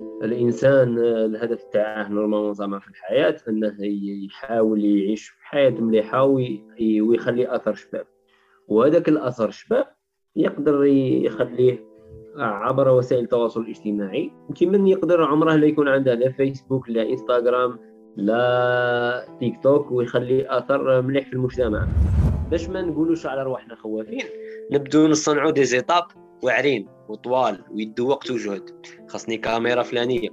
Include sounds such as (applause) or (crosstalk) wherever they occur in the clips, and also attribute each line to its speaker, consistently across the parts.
Speaker 1: الإنسان الهدف تاعه normalement زعما في الحياة إنه يحاول يعيش في حياة مليحة ويخلي أثر شباب. وهذاك الأثر شباب يقدر يخليه عبر وسائل التواصل الاجتماعي. كمن يقدر عمره لا يكون عنده لا فيسبوك لا انستغرام لا تيك توك ويخلي أثر مليح في المجتمع. باش ما نقولوش على رواحنا خوافين نبدو نصنعوا des étapes واعرين وطوال ويدو وقت وجهد. خاصني كاميرا فلانية.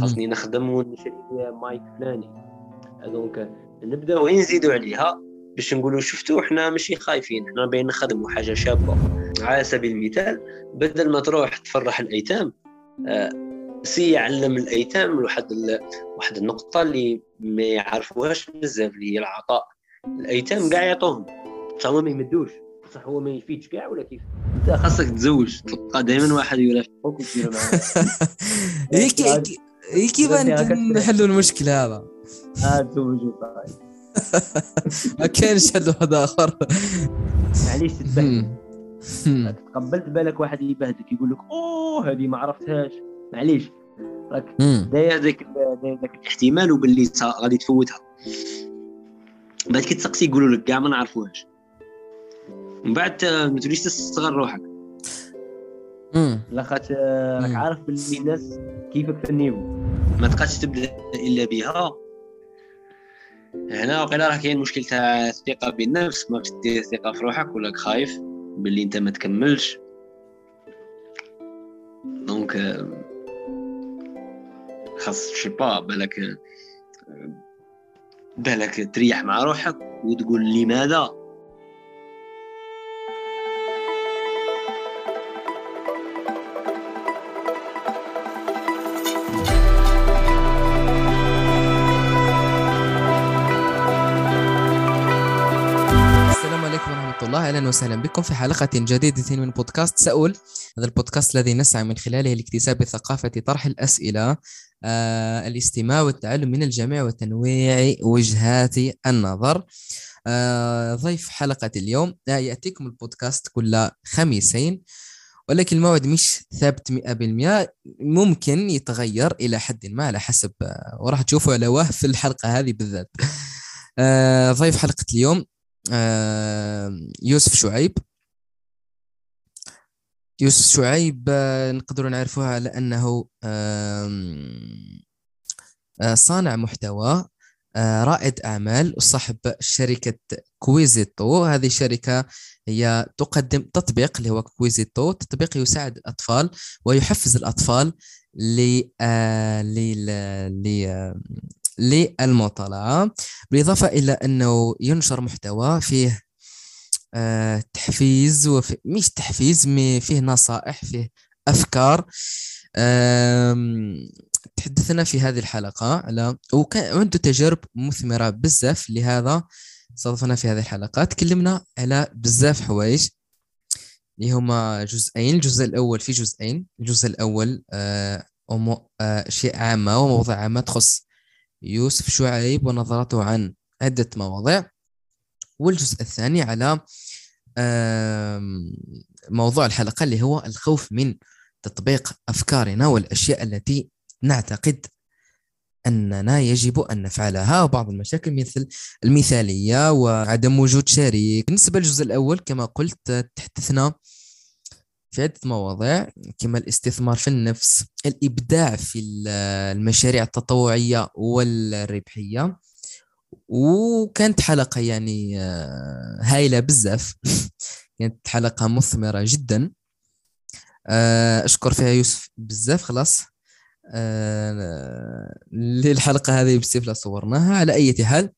Speaker 1: خاصني نخدم ونشري مايك فلاني. donc نبداو نزيدوا عليها باش نقولوا شفتوا حنا ماشي خايفين حنا باين نخدموا حاجة شابة. على سبيل المثال بدل ما تروح تفرح الأيتام آه، سي يعلم الأيتام واحد واحد النقطة اللي ما يعرفوهاش بزاف اللي هي العطاء. الأيتام كاع يعطوهم هما ما يمدوش. بصح هو ما يفيدش كاع ولا كيف؟ انت خاصك تزوج تلقى دائما واحد يرافقك (laughs) وتدير معاه. (laughs)
Speaker 2: هي كيف نحلوا المشكل هذا؟ (laughs)
Speaker 1: آه تزوجوا
Speaker 2: ما كاينش حل واحد آخر.
Speaker 1: معليش تتبهدل. تقبلت بالك واحد يبهدلك يقول لك أوه هذه ما عرفتهاش. معليش. راك داير ذاك ذاك الاحتمال وباللي غادي تفوتها. بعد كي تسقسي يقولوا لك كاع ما نعرفوهاش. من بعد ما توليش تستصغر روحك. لا خاطر راك عارف باللي الناس كيفك في ال niveau ما تبقاش تبدأ إلا بها هنا وقيلا راه كاين مشكل تاع الثقة بالنفس ما دير الثقة في روحك ولا خايف باللي أنت ما تكملش. donc خاص شي با بالك بالك تريح مع روحك وتقول لماذا؟
Speaker 2: الله أهلا وسهلا بكم في حلقة جديدة من بودكاست سأول. هذا البودكاست الذي نسعى من خلاله لاكتساب ثقافة طرح الأسئلة آه، الاستماع والتعلم من الجميع وتنويع وجهات النظر. آه، ضيف حلقة اليوم آه، يأتيكم البودكاست كل خميسين ولكن الموعد مش ثابت 100% ممكن يتغير إلى حد ما على حسب وراح تشوفوا على في الحلقة هذه بالذات. ضيف حلقة اليوم يوسف شعيب. يوسف شعيب آه، نقدر نعرفوها على أنه آه، صانع محتوى آه، رائد أعمال وصاحب شركة كويزيتو. هذه الشركة هي تقدم تطبيق اللي هو كويزيتو. تطبيق يساعد الأطفال ويحفز الأطفال ل للمطالعة بالإضافة إلى أنه ينشر محتوى فيه آه، تحفيز وفي مش تحفيز مي فيه نصائح فيه أفكار تحدثنا في هذه الحلقة على وكان عنده تجارب مثمرة بزاف لهذا استضفنا في هذه الحلقة تكلمنا على بزاف حوايج اللي هما جزئين الجزء الأول في جزئين الجزء الأول آه أشياء آه عامة ومواضيع عامة تخص يوسف شعيب ونظرته عن عدة مواضيع. والجزء الثاني على موضوع الحلقة اللي هو الخوف من تطبيق أفكارنا والأشياء التي نعتقد أننا يجب أن نفعلها. وبعض المشاكل مثل المثالية وعدم وجود شريك. بالنسبة للجزء الأول كما قلت تحدثنا في عدة مواضيع كما الاستثمار في النفس الإبداع في المشاريع التطوعية والربحية. وكانت حلقة يعني آه، هايلة بزاف. (laughs) كانت حلقة مثمرة جدا. آه، أشكر فيها يوسف بزاف خلاص. آه، للحلقة هذه بسيف صورناها. على أي حال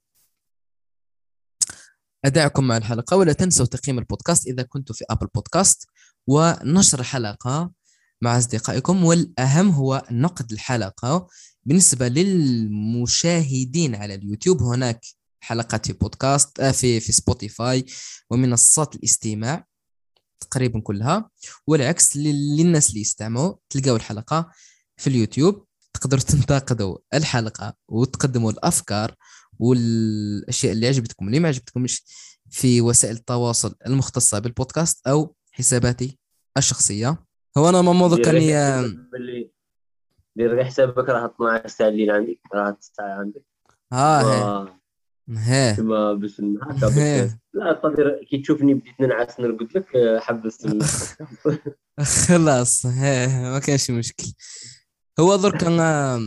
Speaker 2: أدعكم مع الحلقة ولا تنسوا تقييم البودكاست إذا كنتم في أبل بودكاست ونشر حلقة مع أصدقائكم والأهم هو نقد الحلقة بالنسبة للمشاهدين على اليوتيوب. هناك حلقات في بودكاست آه، في في سبوتيفاي ومنصات الاستماع تقريبا كلها. والعكس للناس اللي يستمعوا تلقاو الحلقة في اليوتيوب تقدروا (laughs) تنتقدوا الحلقة وتقدموا الأفكار والأشياء اللي عجبتكم اللي ما عجبتكمش في وسائل التواصل المختصة بالبودكاست أو حساباتي الشخصية. هو أنا ما كان
Speaker 1: دير غير حسابك راه 12 ساعه الليل عندك راه 9 ساعه عندك.
Speaker 2: آه هي.
Speaker 1: و-
Speaker 2: هي.
Speaker 1: كما باش. لا صدير كي تشوفني بديت ننعس نرقد لك آه، حبس (laughs)
Speaker 2: خلاص ما كانش مشكل. هو درك أنا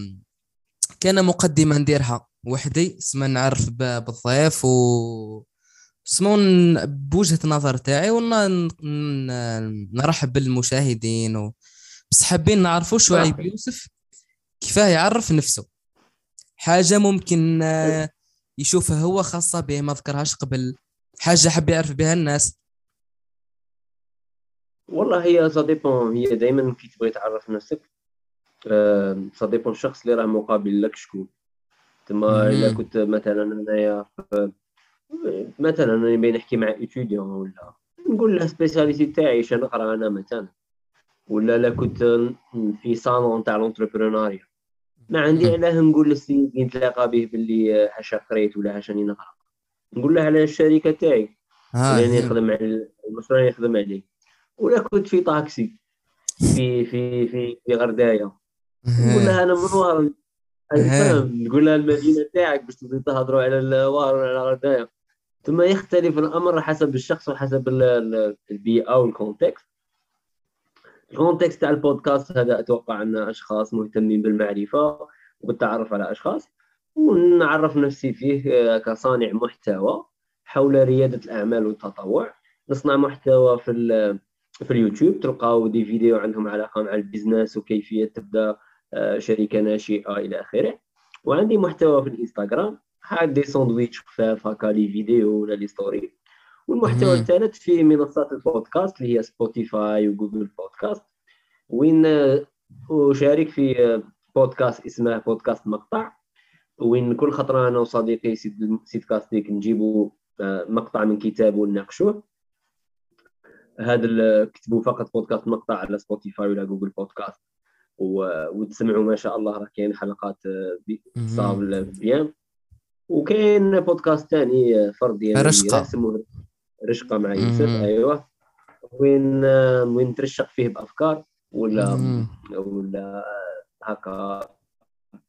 Speaker 2: كان مقدمة نديرها وحدي سما نعرف بالضيف و سما ن- بوجهة النظر تاعي ونرحب بالمشاهدين و... بس حابين نعرفوا شعيب
Speaker 1: صافي.
Speaker 2: يوسف؟ كيفاه يعرف نفسه. حاجة ممكن آه، يشوفها هو خاصة به ما ذكرهاش قبل. حاجة حب يعرف بها الناس.
Speaker 1: والله هي ça dépend هي دائما كي تبغي تعرف نفسك ça dépend الشخص اللي راه مقابل لك شكون. تما
Speaker 2: إلا.
Speaker 1: كنت مثلا أنايا في- مثلا أنا بين نحكي مع étudiant ولا نقول له spécialité تاعي اش نقرا أنا مثلا. ولا لا كنت في صالون تاع l'entrepreneuriat ما عندي علاه نقول للسيد اللي نتلاقى به باللي هاشا قريت ولا هاشا راني نقرا نقول له على الشركة تاعي.
Speaker 2: هي.
Speaker 1: نخدم على المشروع اللي نخدم عليه. ولا كنت في طاكسي في في في في غرداية. نقول لها أنا من وهران
Speaker 2: إيه.
Speaker 1: فاهم. نقول لها المدينة تاعك باش تبدي تهضروا على الوهران وعلى غرداية. ثم يختلف الأمر حسب الشخص وحسب ال- ال- البيئة وال contexte ال contexte تاع البودكاست هذا أتوقع أن أشخاص مهتمين بالمعرفة وبالتعرف على أشخاص ونعرف نفسي فيه آه، كصانع محتوى حول ريادة الأعمال والتطوع. نصنع محتوى في ال- في اليوتيوب. تلقاو des vidéos عندهم علاقة مع ال business وكيفية تبدأ آه، شركة ناشئة إلى آخره. وعندي محتوى في الإنستغرام. حاد des sandwichs خفاف هكا les vidéos ولا les stories. والمحتوى. الثالث في منصات البودكاست اللي هي سبوتيفاي وجوجل بودكاست وين آه، أشارك في آه، بودكاست اسمه بودكاست مقطع. وين كل خطرة أنا وصديقي سيد سيد كاستيك نجيبوا آه، مقطع من كتاب ونناقشوه. هذا كتبوا فقط بودكاست مقطع على سبوتيفاي ولا جوجل بودكاست وتسمعوا ما شاء الله راه كاين حلقات آه،. صاب بيان. وكاين بودكاست ثاني فردي
Speaker 2: رشقة.
Speaker 1: نديره اسمه رشقة مع يوسف. أيوه وين وين نترشق فيه بأفكار ولا
Speaker 2: مهم.
Speaker 1: ولا هكا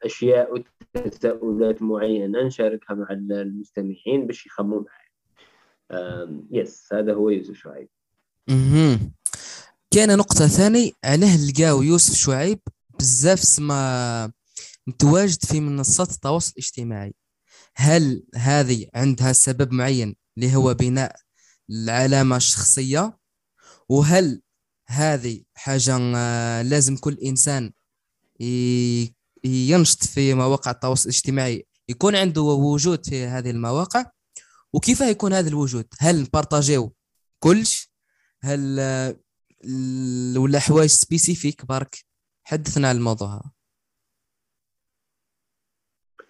Speaker 1: أشياء وتساؤلات معينة نشاركها مع المستمعين باش يخموا معي آم، يس هذا هو يوسف شعيب
Speaker 2: مهم. كان نقطة ثاني علاه لقاو يوسف شعيب بزاف سما متواجد في منصات التواصل الاجتماعي هل هذه عندها سبب معين اللي هو بناء العلامة الشخصية؟ وهل هذه حاجة آه، لازم كل إنسان ينشط في مواقع التواصل الاجتماعي يكون عنده وجود في هذه المواقع؟ وكيف يكون هذا الوجود؟ هل نبارطاجيو كلش؟ هل آه، ولا حوايج سبيسيفيك؟ برك حدثنا عن الموضوع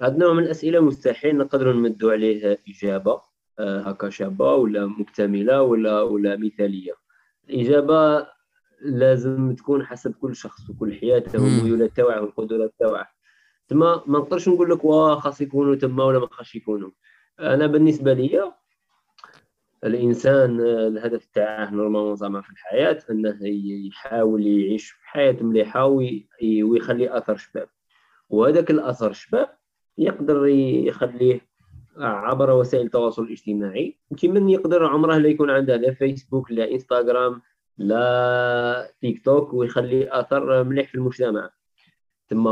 Speaker 2: هذا
Speaker 1: النوع من الأسئلة مستحيل نقدر نمدوا عليه إجابة آه، هكا شابة ولا مكتملة ولا ولا مثالية. الإجابة لازم تكون حسب كل شخص وكل حياته
Speaker 2: مم.
Speaker 1: والميولات تاعه والقدرات تاعه تما ما نقدرش نقول لك واه خاص يكونوا تما ولا ما خاصش يكونوا. أنا بالنسبة لي الإنسان آه، الهدف تاعه normalement زعما في الحياة أنه يحاول يعيش حياة مليحة وي- ويخلي أثر شباب. وهذاك الأثر شباب يقدر يخليه عبر وسائل التواصل الاجتماعي. كمن يقدر عمره لا يكون عنده لا فيسبوك لا إنستغرام لا تيك توك ويخلي أثر مليح في المجتمع. ثم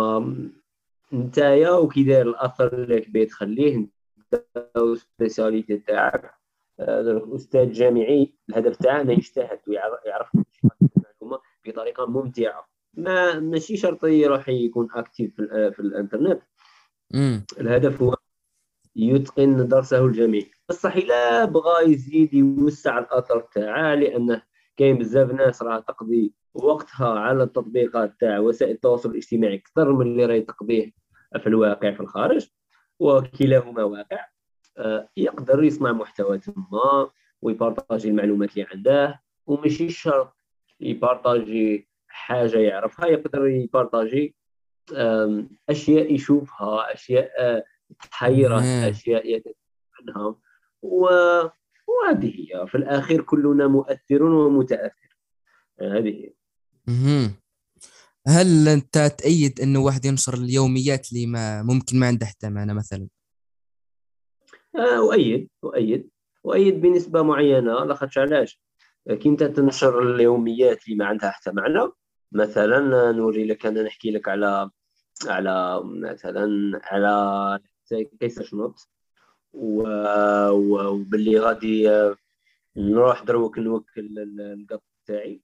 Speaker 1: نتايا وكي داير الأثر اللي كبير تخليه انت وال spécialité تاعك. أستاذ جامعي الهدف تاعه أنه يجتهد ويعرف يعرف المعلومة بطريقة ممتعة. ما ماشي شرط يروح يكون أكتيف في, في
Speaker 2: الإنترنت.
Speaker 1: الهدف هو يتقن درسه الجميع. بصح الا بغى يزيد يوسع الأثر تاعه لأنه كاين بزاف ناس راه تقضي وقتها على التطبيقات تاع وسائل التواصل الاجتماعي أكثر من اللي راهي تقضيه في الواقع في الخارج وكلاهما واقع. آه، يقدر يصنع محتوى تما ويبارطاجي المعلومات اللي عنده وماشي شرط يبارطاجي حاجة يعرفها يقدر يبارطاجي أشياء يشوفها أشياء آه، تحيره. أشياء يتكلم عنها و... وهذه هي. في الاخير كلنا مؤثر ومتاثر هذه هي.
Speaker 2: هل أنت تأيد انه واحد ينشر اليوميات اللي ما ممكن ما عنده حتى معنى مثلا؟
Speaker 1: آه، أؤيد أؤيد. أؤيد بنسبة معينة. لاخاطش علاش؟ كي أنت تنشر اليوميات اللي ما عندها حتى معنى مثلا نوري لك أنا نحكي لك على على مثلا على كيس شنوط وباللي غادي نروح دروك نوكل القط تاعي.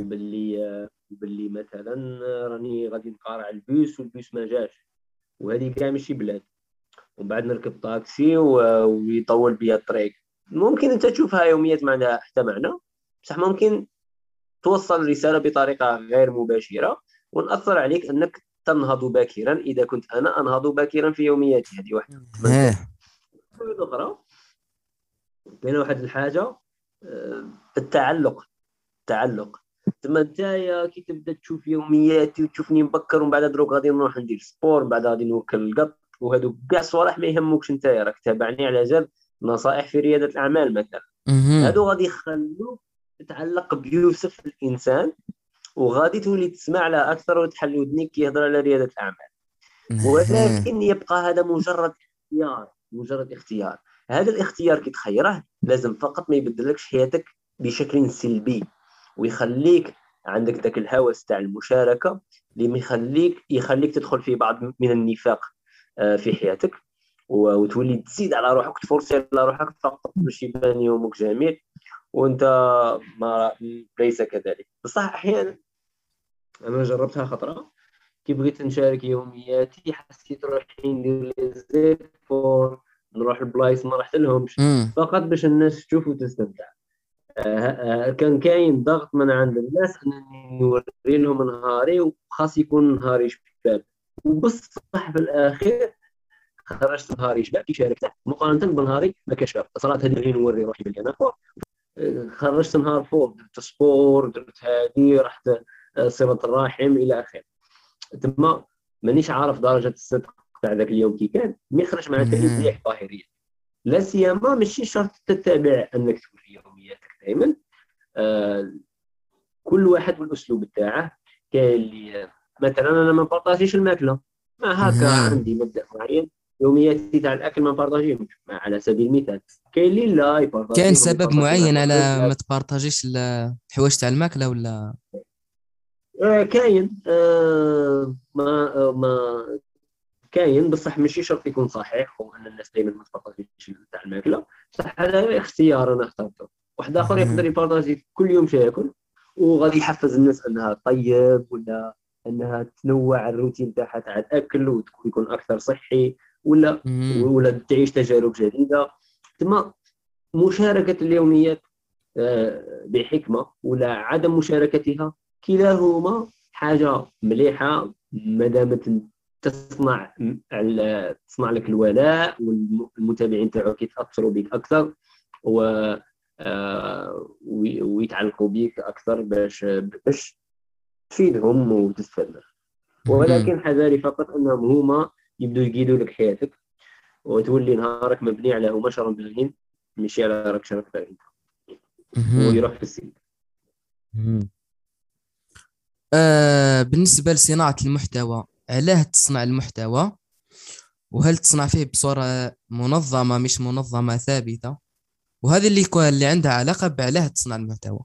Speaker 1: وباللي باللي مثلا راني غادي نقارع ال bus وال bus ما جاش. وهذه كاع ماشي بلاد. ومن بعد نركب طاكسي ويطول بيا الطريق. ممكن أنت تشوفها يوميات ما عندها حتى معنى بصح ممكن توصل الرساله بطريقة غير مباشرة. ونأثر عليك أنك تنهض باكرا. إذا كنت أنا أنهض باكرا في يومياتي. هذه واحدة. أخرى كاينة واحد الحاجة آه، التعلق. التعلق. تما نتايا كي تبدأ تشوف يومياتي وتشوفني مبكر ومن بعد دروك غادي نروح ندير sport من بعد غادي نوكل القط وهذوك كاع الصوالح ما يهموكش نتايا راك تابعني على جال نصائح في ريادة الأعمال مثلا. هادو غادي يخلوك تتعلق بيوسف الإنسان. وغادي تولي تسمع له أكثر وتحل ودنيك كي يهضر على ريادة الأعمال. ولكن يبقى هذا مجرد اختيار مجرد اختيار. هذا الاختيار كي تخيره لازم فقط ما يبدلكش حياتك بشكل سلبي ويخليك عندك ذاك الهوس تاع المشاركة اللي يخليك يخليك تدخل في بعض من النفاق آه، في حياتك. وتولي تزيد على روحك ت forcer على روحك فقط باش يبان يومك جميل. وانت ما ليس كذلك. بصح أحيانا أنا جربتها خطرة. كي بغيت نشارك يومياتي؟ حسيت روحي ندير les efforts نروح البلايص ما رحت لهمش. فقط باش الناس تشوف وتستمتع. آه، آه، كان كاين ضغط من عند الناس إنني نوري لهم نهاري وخاص يكون نهاري شباب. وبصح في الاخير خرجت نهاري شباب كي شاركت. مقارنة بنهاري ما كاش شباب. صارت هذه اللي نوري روحي بلي أنا خرجت نهار فوق درت sport درت هادي رحت آه، صله الرحم إلى آخره. تما مانيش عارف درجة الصدق تاع ذاك اليوم كي كان. mais خرج معناتها مليح ظاهريا. لا سيما ماشي شرط تتبع أنك توري يومياتك دائما آه كل واحد والأسلوب تاعه كاين اللي مثلا أنا ما بارطاجيش المأكلة. ما هكا عندي مبدأ معين. يومياتي تاع الأكل ما بارطاجيش على سبيل المثال. كاين اللي لا يبارطاجي
Speaker 2: كاين سبب معين على ما تبارطاجيش الحوايج تاع المأكلة ولا؟
Speaker 1: كاين. آه ما آه ما كاين بصح ماشي شرط يكون صحيح وان الناس دائما ما تبارطاجيش تاع الماكلة. بصح هذا اختيار أنا اخترته. واحد آخر يقدر يبارطاجي كل يوم شي ياكل وغادي يحفز الناس أنها طيب ولا أنها تنوع الروتين تاعها تاع الأكل ويكون أكثر صحي ولا ولا تعيش تجارب جديدة. ثم مشاركة اليوميات آه، بحكمة ولا عدم مشاركتها كلاهما حاجة مليحة ما دامت تصنع تصنع لك الولاء والمتابعين تاعك يتاثروا بك أكثر و آه، ويتعلقوا بك أكثر باش باش تفيدهم وتستفاد. ولكن حذاري فقط أنهم هما يبدو يقيدوا لك حياتك وتولي نهارك مبني على هما شرم باغيين ماشي على راك شرم باغي ويروح في السين
Speaker 2: آه بالنسبة لصناعة المحتوى علاه تصنع المحتوى؟ وهل تصنع فيه بصورة منظمة مش منظمة ثابتة؟ وهذه اللي اللي عندها علاقة بعلاه تصنع المحتوى.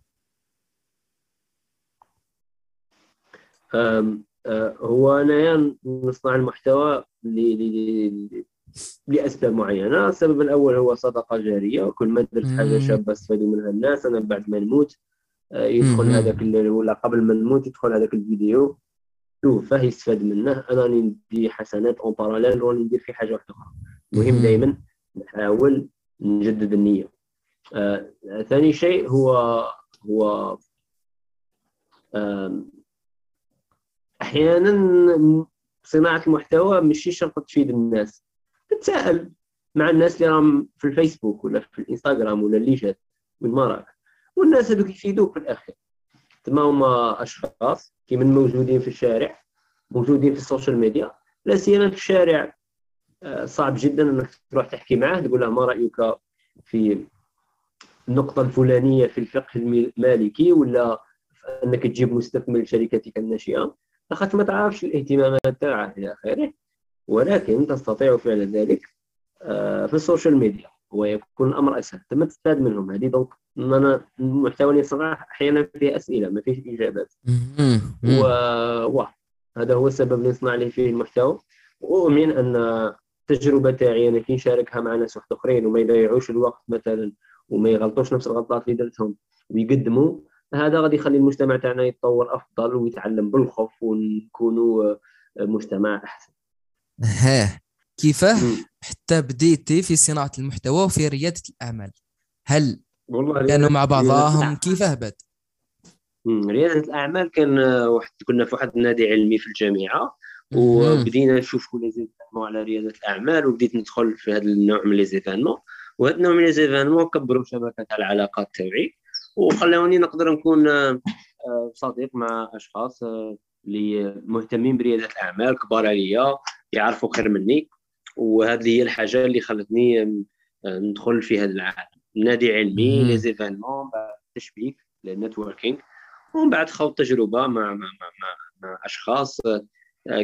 Speaker 1: آه، هو انايا نصنع المحتوى لأسباب معينة. السبب الأول هو صدقة جارية كل ما درت حاجة شابة استفادوا منها الناس أنا بعد ما نموت يدخل هذاك ولا قبل ما نموت يدخل هذاك الفيديو. يشوفه يستفاد منه. أنا راني ندي حسنات اون باراليل راني ندير في حاجة واحدة أخرى. المهم دائما نحاول نجدد النية. آه ثاني شيء هو هو آه أحيانا صناعة المحتوى ماشي شرط تفيد الناس. تتساءل مع الناس اللي راهم في الفيسبوك ولا في الإنستغرام ولا اللي جات من راك. والناس هذوك يفيدوك في الاخير تما هما أشخاص كيما موجودين في الشارع موجودين في ال social media لا سيما في الشارع آه، صعب جدا إنك تروح تحكي معاه تقول له ما رأيك في النقطة الفلانية في الفقه المالكي ولا إنك تجيب مستثمر لشركتك الناشئة. لاخاطش ما تعرفش الاهتمامات تاعه إلى آخره ولكن تستطيع فعل ذلك آه، في ال social media. ويكون الأمر أسهل. ثم تستفاد منهم؟ هذه donc أنا المحتوى اللي يصنع أحيانا فيه أسئلة ما فيش إجابات. و... و... هذا هو السبب اللي نصنع لي فيه المحتوى. وأؤمن أن التجربه تاعي أنا كي نشاركها مع ناس واحد أخرين وما يضيعوش الوقت مثلا وما يغلطوش نفس الغلطات اللي درتهم ويقدموا هذا غادي يخلي المجتمع تاعنا يتطور أفضل ويتعلم بالخف ونكونوا مجتمع
Speaker 2: أحسن. كيفاه حتى بديتي في صناعة المحتوى وفي ريادة الأعمال. هل والله كانوا مع بعضهم؟ كيفاه بدا
Speaker 1: ريادة الأعمال كان واحد كنا في واحد النادي علمي في الجامعة وبدينا نشوفوا les événements على ريادة الأعمال وبديت ندخل في هذا النوع من les événements وهذا النوع من les événements كبروا شبكة العلاقات تاعي وخلاوني نقدر نكون آه، صديق مع أشخاص آه، اللي مهتمين بريادة الأعمال كبار عليا يعرفوا خير مني. وهذه هي الحاجة اللي خلتني آه، ندخل في هذا العالم. نادي علمي les événements تشبيك ال networking ومن بعد خوض تجربه مع مع مع, مع, مع أشخاص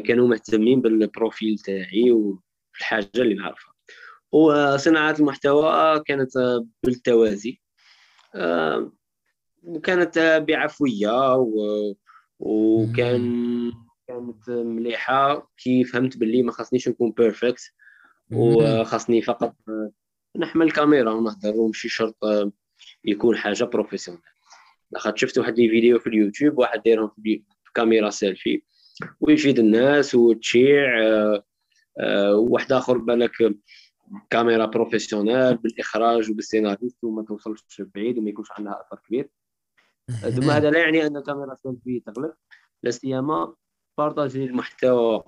Speaker 1: كانوا مهتمين بال profil تاعي والحاجة اللي نعرفها. وصناعة المحتوى كانت بالتوازي. وكانت بعفوية و... وكان كانت مليحة. كي فهمت باللي ما خاصنيش نكون perfect وخاصني فقط نحمل كاميرا ونهضر ومشي شرط يكون حاجة professionnel لاخاطش شفت واحد les vidéos في اليوتيوب واحد دايرهم في كاميرا سيلفي ويفيد الناس وتشيع آه، آه، واحد آخر بالك كاميرا professionnel بالإخراج وبالسيناريست وما توصلش بعيد وما يكونش عندها أثر كبير. ثم هذا لا يعني أن الكاميرا سيلفي تغلب لا سيما partager المحتوى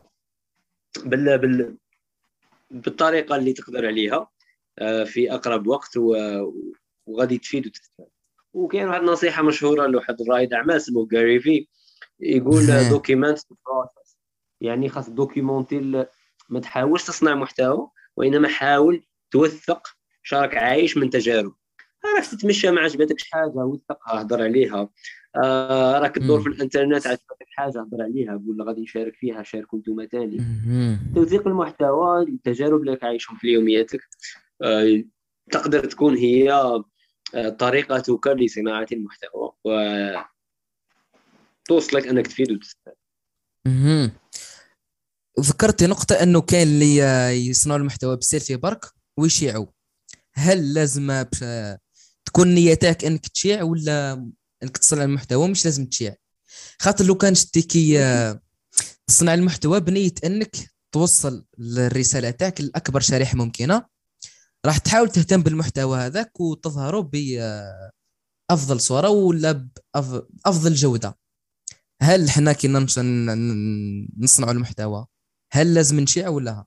Speaker 1: بال بال بالطريقة اللي تقدر عليها آه، في أقرب وقت وغادي تفيد وتستفاد. وكاين واحد النصيحة مشهورة لواحد الرائد أعمال اسمه Gary Vee يقول document يعني خاص documenter ما تحاولش تصنع محتوى وإنما حاول توثق شارك عايش من تجارب. راك تتمشى ما عجبتكش حاجة وثقها هضر عليها. آه راك تدور في الإنترنت عجبتك حاجة هضر عليها قول غادي نشارك فيها شاركوا أنتم ثاني توثيق المحتوى التجارب اللي عايشهم في يومياتك آه تقدر تكون هي آه، طريقتك لصناعة المحتوى و توصلك أنك تفيد وتستفاد.
Speaker 2: ذكرتي نقطة أنه كاين اللي يصنعوا المحتوى بسيلفي برك ويشيعوا. هل لازم تكون تاعك أنك تشيع ولا إنك تصنع المحتوى مش لازم تشيع خاطر لو كان شتي كي تصنع المحتوى بنية إنك توصل الرسالة تاعك لأكبر شريحة ممكنة راح تحاول تهتم بالمحتوى هذاك وتظهره بأفضل صورة ولا بأفضل جودة هل حنا كي نصنعوا المحتوى هل لازم نشيع ولا ها؟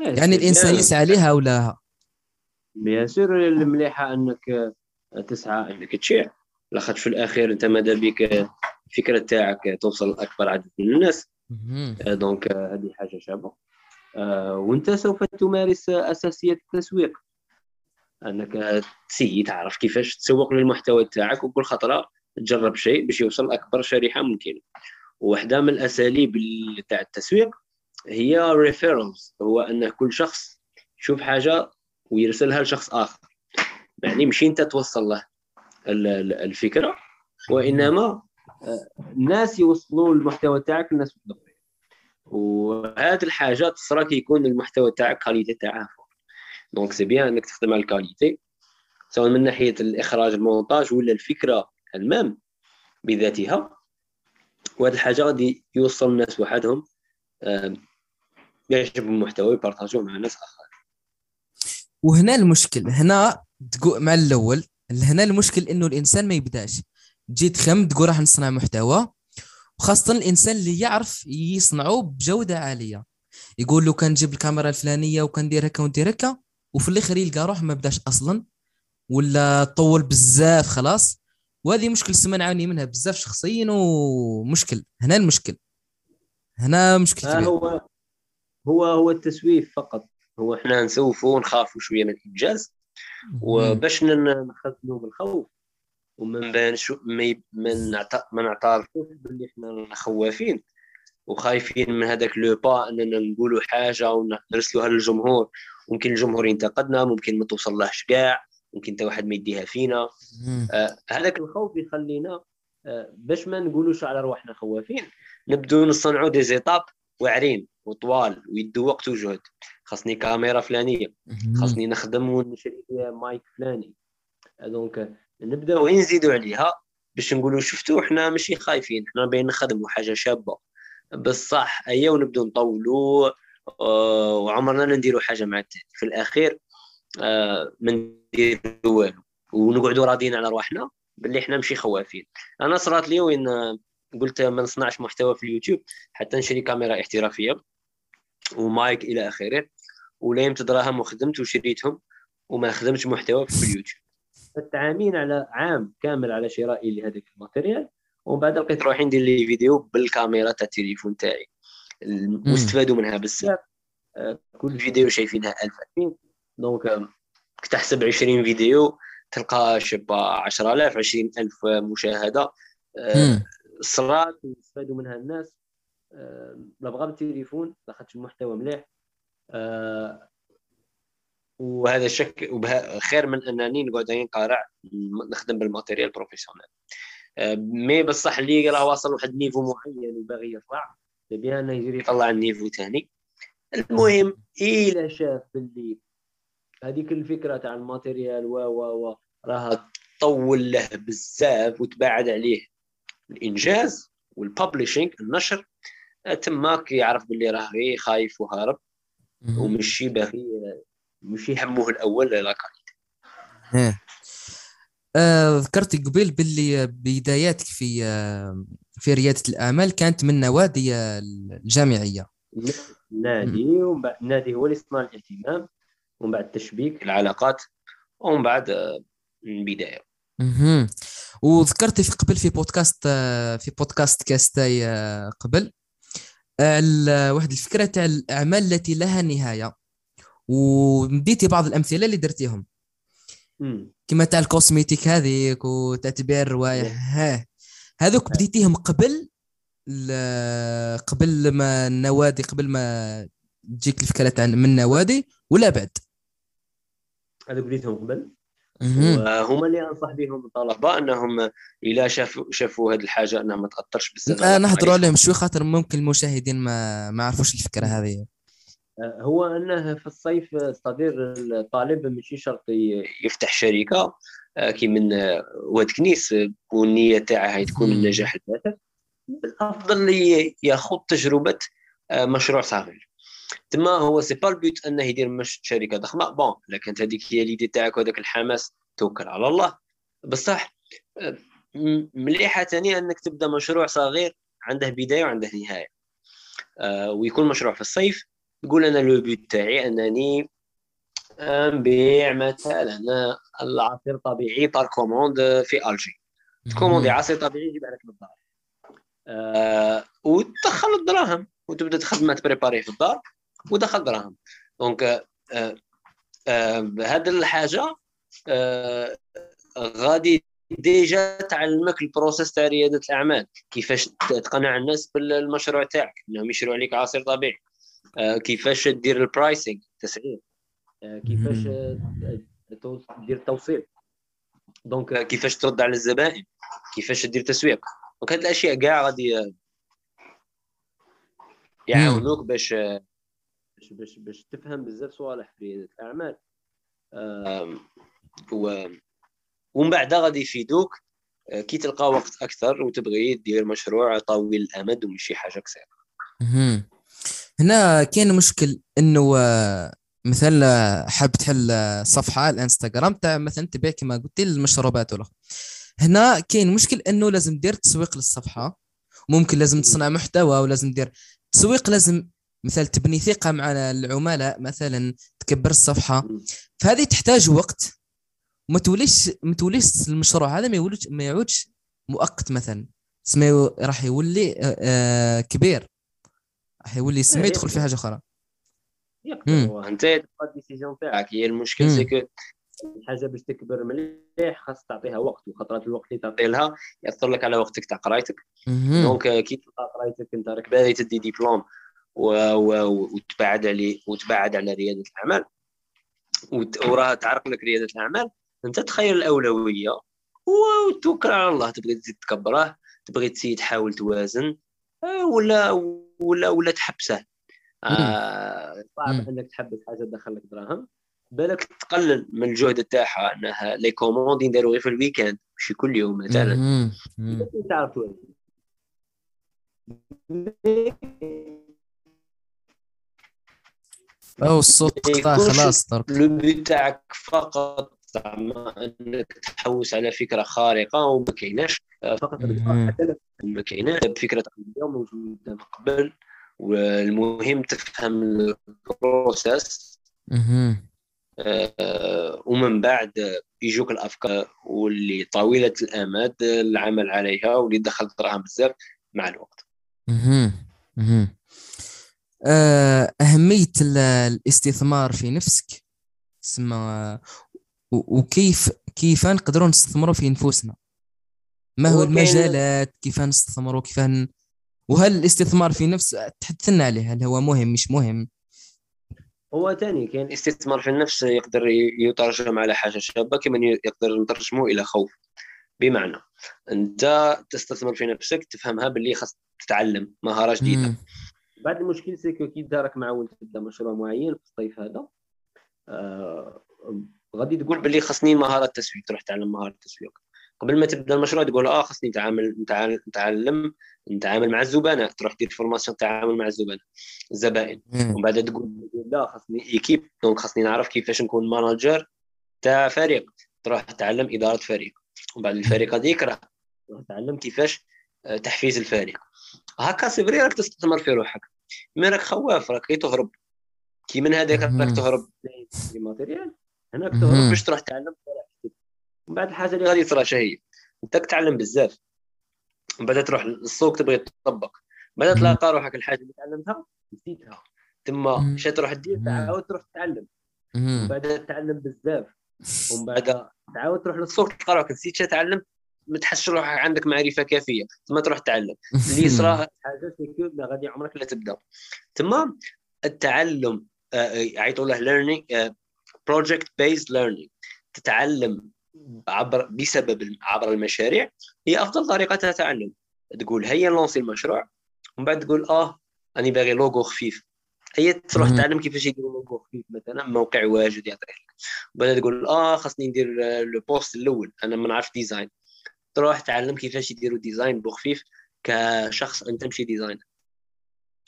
Speaker 2: إيه، يعني الإنسان يسعى لها ولا ها؟
Speaker 1: بيان سور المليحة إنك تسعى انك تشيع لاخاطش في الأخير أنت ماذا بك؟ الفكرة تاعك توصل لأكبر عدد من الناس. donc هذه حاجة شابة. آه، وأنت سوف تمارس أساسيات التسويق. أنك تسي تعرف كيفاش تسوق للمحتوى تاعك وكل خطرة تجرب شيء باش يوصل لأكبر شريحة ممكنة. واحدة من الأساليب تاع التسويق هي referrals هو أن كل شخص يشوف حاجة ويرسلها لشخص آخر. يعني مش انت توصل له الفكرة وإنما الناس يوصلوا المحتوى تاعك الاخرين وهذه الحاجة تصرى كي يكون المحتوى تاعك qualité تاعه فوق donc c'est bien إنك تخدم على ال qualité سواء من ناحية الإخراج المونتاج ولا الفكرة même بذاتها. وهذه الحاجة غادي يوصل الناس وحدهم يعجبهم المحتوى ويبارطاجوه مع ناس آخرين.
Speaker 2: وهنا المشكل. هنا تقول مع الأول هنا المشكل إنه الإنسان ما يبدأش. تجي تخم تقول راح نصنع محتوى وخاصة الإنسان اللي يعرف يصنعه بجودة عالية. يقول له كان نجيب الكاميرا الفلانية وكندير هكا وندير هكا. وفي الآخر يلقى روح ما بدأش أصلا ولا طول بزاف خلاص. وهذه مشكل سما نعاني منها بزاف شخصيا ومشكل. هنا المشكل. هنا مشكل
Speaker 1: كبير. هو هو هو التسويف فقط. هو إحنا نسوفوا ونخافوا شوية من الإنجاز وباش نخزنوا بالخوف. وما نبانش ما ما نعترفوش باللي حنا خوافين. وخايفين من هذاك لو با أننا نقولوا حاجة ونرسلوها للجمهور ممكن الجمهور ينتقدنا ممكن ما توصلهش كاع ممكن حتى واحد ما يديها فينا. آه هذاك الخوف يخلينا آه باش ما نقولوش على رواحنا خوافين. نبدو نصنعوا des étapes واعرين وطوال ويدو وقت وجهد. خاصني كاميرا فلانية. خاصني نخدم ونشري مايك فلاني. donc نبداو نزيدوا عليها باش نقولوا شفتوا حنا ماشي خايفين حنا باين نخدموا حاجة شابة. بصح ايا ونبداو نطولوا آه، وعمرنا نديروا حاجة مع التالي في الأخير آه، ما نديروا والو. ونقعدوا راضيين على رواحنا باللي حنا ماشي خوافين. أنا صرات لي وين قلت ما نصنعش محتوى في اليوتيوب حتى نشري كاميرا احترافية ومايك إلى آخره وليمت دراهم وخدمت وشريتهم وما خدمتش محتوى في اليوتيوب. عامين على عام كامل على شرائي لهذاك ال matériel ومن بعد لقيت روحي ندير لي فيديو بالكاميرا تاع التليفون تاعي. واستفادوا منها بزاف. آه، كل فيديو شايفينها 1000 2000 donc تحسب 20 فيديو تلقى شبا 10000 20000 مشاهدة. آه، صرات واستفادوا منها الناس. آه، لا بغا بالتليفون لا خدمت المحتوى مليح. وهذا شك خير من انني نقعد نقارع نخدم بال matériel professionnel mais بصح اللي راه واصل لواحد ال niveau معين وباغي يطلع bien انه يجري يطلع ال niveau ثاني المهم إلى شاف باللي هذيك الفكرة تاع ال matériel و و و راها طول له بزاف وتباعد عليه الإنجاز وال publishing النشر تماك يعرف باللي راه غير خايف وهارب ومشي باغي مشي همه الأول لا
Speaker 2: qualité آه ذكرتي قبل باللي بداياتك في آه في ريادة الأعمال كانت من نوادي الجامعية.
Speaker 1: نادي ومن بعد النادي هو اللي صنع الاهتمام ومن بعد تشبيك العلاقات ومن بعد البداية.
Speaker 2: أها وذكرتي في قبل في بودكاست في بودكاست كاستاي قبل واحد الفكرة تاع الأعمال التي لها نهاية. ومديتي بعض الأمثلة اللي درتيهم. كما تاع الكوسميتيك هذيك وتاع تبيع الروايح ها. هذوك بديتيهم قبل قبل ما النوادي قبل ما تجيك الفكرة تاع من النوادي ولا بعد؟
Speaker 1: هذوك بديتهم قبل؟ وهما اللي انصح بهم الطلبه أنهم اذا شافوا شافوا هذه الحاجة أنها ما تأثرش بزاف
Speaker 2: نهضروا عليهم. شوي خاطر ممكن المشاهدين ما ما يعرفوش الفكرة هذه؟
Speaker 1: هو أنه في الصيف صدير الطالب ماشي شرط يفتح شركة آه، كي من آه، واد كنيس والنية تاعها تكون النجاح الباهر الأفضل ياخذ تجربة آه، مشروع صغير. تما هو c'est pas le but أنه يدير مش شركة ضخمة. bon الا كانت هذيك هي l'idée تاعك وهذاك الحماس توكل على الله. بصح مليحة ثاني أنك تبدأ مشروع صغير عنده بداية وعنده نهاية. ويكون مشروع في الصيف تقول أنا le but تاعي أنني نبيع مثلا العصير طبيعي par commande في الجي تكوموندي عصير طبيعي يجيب لك للدار أه وتدخل الدراهم وتبدأ تخدم تبريباري في الدار. ودخل دراهم. donc أه أه هذه الحاجة أه غادي déjà تعلمك ال process تاع ريادة الأعمال. كيفاش تقنع الناس بالمشروع تاعك إنهم يشروا عليك عصير طبيعي. كيفاش دير ال pricing تسعير كيفاش دير التوصيل donc كيفاش ترد على الزبائن. كيفاش دير تسويق. donc هاد الأشياء كاع غادي يعاونوك باش باش باش تفهم بزاف صوالح في رياده الأعمال. و ومن بعد غادي يفيدوك. كي تلقى وقت أكثر وتبغي دير مشروع طويل الأمد ومشي حاجة قصيرة.
Speaker 2: هنا كاين مشكل إنه مثلا حاب تحل صفحة الإنستغرام تاع مثلا تبيع كما قلت المشروبات ولا. هنا كاين مشكل إنه لازم دير تسويق للصفحة. ممكن لازم تصنع محتوى ولازم دير تسويق لازم مثلا تبني ثقة مع العملاء مثلا تكبر الصفحة. فهذه تحتاج وقت. ما توليش ما توليش المشروع هذا ما يوليش ما يعودش مؤقت مثلا. سمي راح يولي آه، آه، كبير. راح يولي سمي يدخل في حاجة أخرى.
Speaker 1: يقدر. انت تبقى ال decision تاعك هي المشكل c'est que الحاجة باش تكبر مليح خاص تعطيها وقت. وخطرات الوقت اللي تعطي لها يأثر لك على وقتك تاع قرايتك. donc كي تلقى قرايتك أنت راك باغي تدي ديبلوم وتبعد عليه وتبعد على ريادة الأعمال. وراه تعرق لك ريادة الأعمال. أنت تخير الأولوية. وتوكل على الله. تبغي تزيد تكبره. تبغي تزيد تحاول توازن. آه، ولا ولا ولا تحبسه. آه صعب إنك تحبس حاجة تدخل لك دراهم. بالك تقلل من الجهد تاعها. إنها les commandes يديروا غير في ال week-end ماشي كل يوم مثلا. تعرف توازن.
Speaker 2: أو الصوت قطع خلاص
Speaker 1: درك le but تاعك فقط زعما إنك تحوس على فكرة خارقة وما كايناش فقط ما كايناش فكره موجودة من قبل والمهم تفهم ال process. آه ومن بعد يجوك الأفكار واللي طويلة الأمد العمل عليها واللي دخلت دراهم بزاف مع الوقت.
Speaker 2: آه، أهمية الاستثمار في نفسك سما وكيف كيف نقدروا نستثمروا في نفوسنا ما هو المجالات؟ كيف نستثمروا كيف ن... وهل الاستثمار في نفس تحدث لنا عليه هل هو مهم مش مهم؟
Speaker 1: هو ثاني كاين الاستثمار في النفس يقدر يترجم على حاجة شابة كما يقدر نترجمه إلى خوف. بمعنى أنت تستثمر في نفسك تفهمها باللي خاص تتعلم مهارة جديدة. بعد المشكل c'est que كي دارك مع ولد تبدا مشروع معين في الصيف هذا. آه غادي تقول باللي خاصني مهارة التسويق تروح تعلم مهارة التسويق قبل ما تبدأ المشروع تقول آه خاصني نتعامل نتعلم نتعامل مع الزبناء تروح دير formation تعامل مع الزبناء الزبائن. ومن بعد تقول لا خاصني équipe donc خاصني نعرف كيفاش نكون manager تاع فريق. تروح تتعلم إدارة فريق. ومن بعد الفريق هذيك راه تروح تتعلم كيفاش آه، تحفيز الفريق. هكا c'est vrai راك تستثمر في روحك. mais راك خواف راك تهرب. كي من هذاك راك تهرب. في matériel؟ هناك تهرب باش تروح تعلم. من بعد الحاجة اللي غادي تصرا هي. انت تتعلم بزاف. من بعد تروح للسوق تبغي تطبق. بعد تلاقى روحك الحاجة اللي تعلمتها نسيتها. تما مشى تروح دير تعاود تروح تتعلم. من بعد تتعلم بزاف. ومن بعد تعاود تروح للسوق تلقى روحك نسيت تعلم. ما تحسش روحك عندك معرفة كافية ثم تروح تعلم. (laughs) اللي صرا حاجة سيكور غادي عمرك لا تبدأ. ثم التعلم يعيطوا له learning project based learning تتعلم عبر بسبب عبر المشاريع هي أفضل طريقة تعلم تقول هيا نلونسي المشروع ومن بعد تقول آه راني باغي لوغو خفيف. هي تروح تعلم كيفاش يديروا لوغو خفيف مثلا موقع واجد يعطيك. بعد تقول آه خاصني ندير le post الأول. أنا ما نعرف design تروح تعلم كيفاش يديروا design بخفيف كشخص انت تمشي design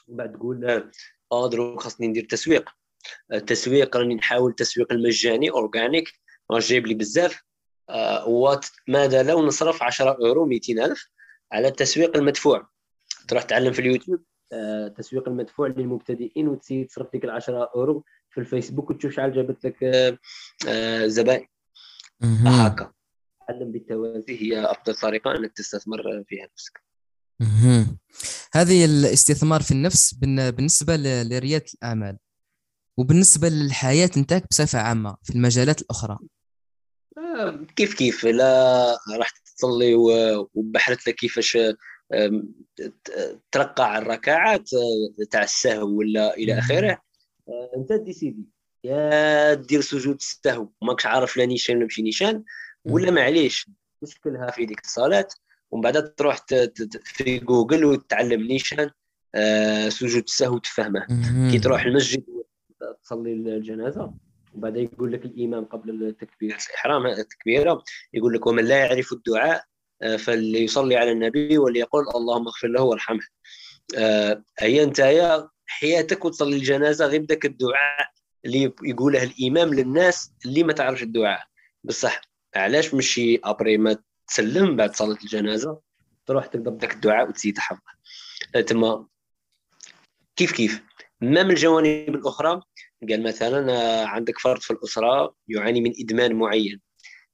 Speaker 1: بعد تقول آه دروك خاصني ندير تسويق. التسويق راني نحاول التسويق المجاني organique راه جايب لي بزاف. آه ماذا لو نصرف 10 اورو 200 ألف على التسويق المدفوع. تروح تعلم في اليوتيوب آه التسويق المدفوع للمبتدئين وتسير تصرف ديك ال 10 اورو في الفيسبوك وتشوف شحال جابت لك آه آه زبائن. هكا. تعلم بالتوازي هي أفضل طريقة إنك تستثمر فيها نفسك.
Speaker 2: هذه الاستثمار في النفس بالنسبة لريادة الأعمال وبالنسبة للحياة نتاعك بصفة عامة في المجالات الأخرى.
Speaker 1: آه، كيف كيف؟ لا راح تصلي وبحرت لك كيفاش ترقع الركعات آه، تاع السهو ولا إلى آخره. آه، أنت ديسيدي. يا دير سجود السهو. ماكش عارف لا نيشان ولا ماشي نيشان. ولا معليش تشكلها في ديك الصلاه ومن بعد تروح في جوجل وتتعلم نيشان آه سجود السهو تفهمه كي تروح المسجد تصلي الجنازة وبعد يقول لك الإمام قبل التكبير الإحرام التكبيرة يقول لك ومن لا يعرف الدعاء آه فليصلي على النبي وليقول اللهم اغفر له وارحمه. آه هي أنت حياتك وتصلي الجنازة غير ذاك الدعاء اللي يقوله الإمام للناس اللي ما تعرفش الدعاء. بصح علاش مشي ابري ما تسلم بعد صلاة الجنازة؟ تروح تقدر داك الدعاء وتزيد تحفظ تما كيف كيف؟ ما من الجوانب الاخرى قال مثلا آه، عندك فرد في الأسرة يعاني من إدمان معين.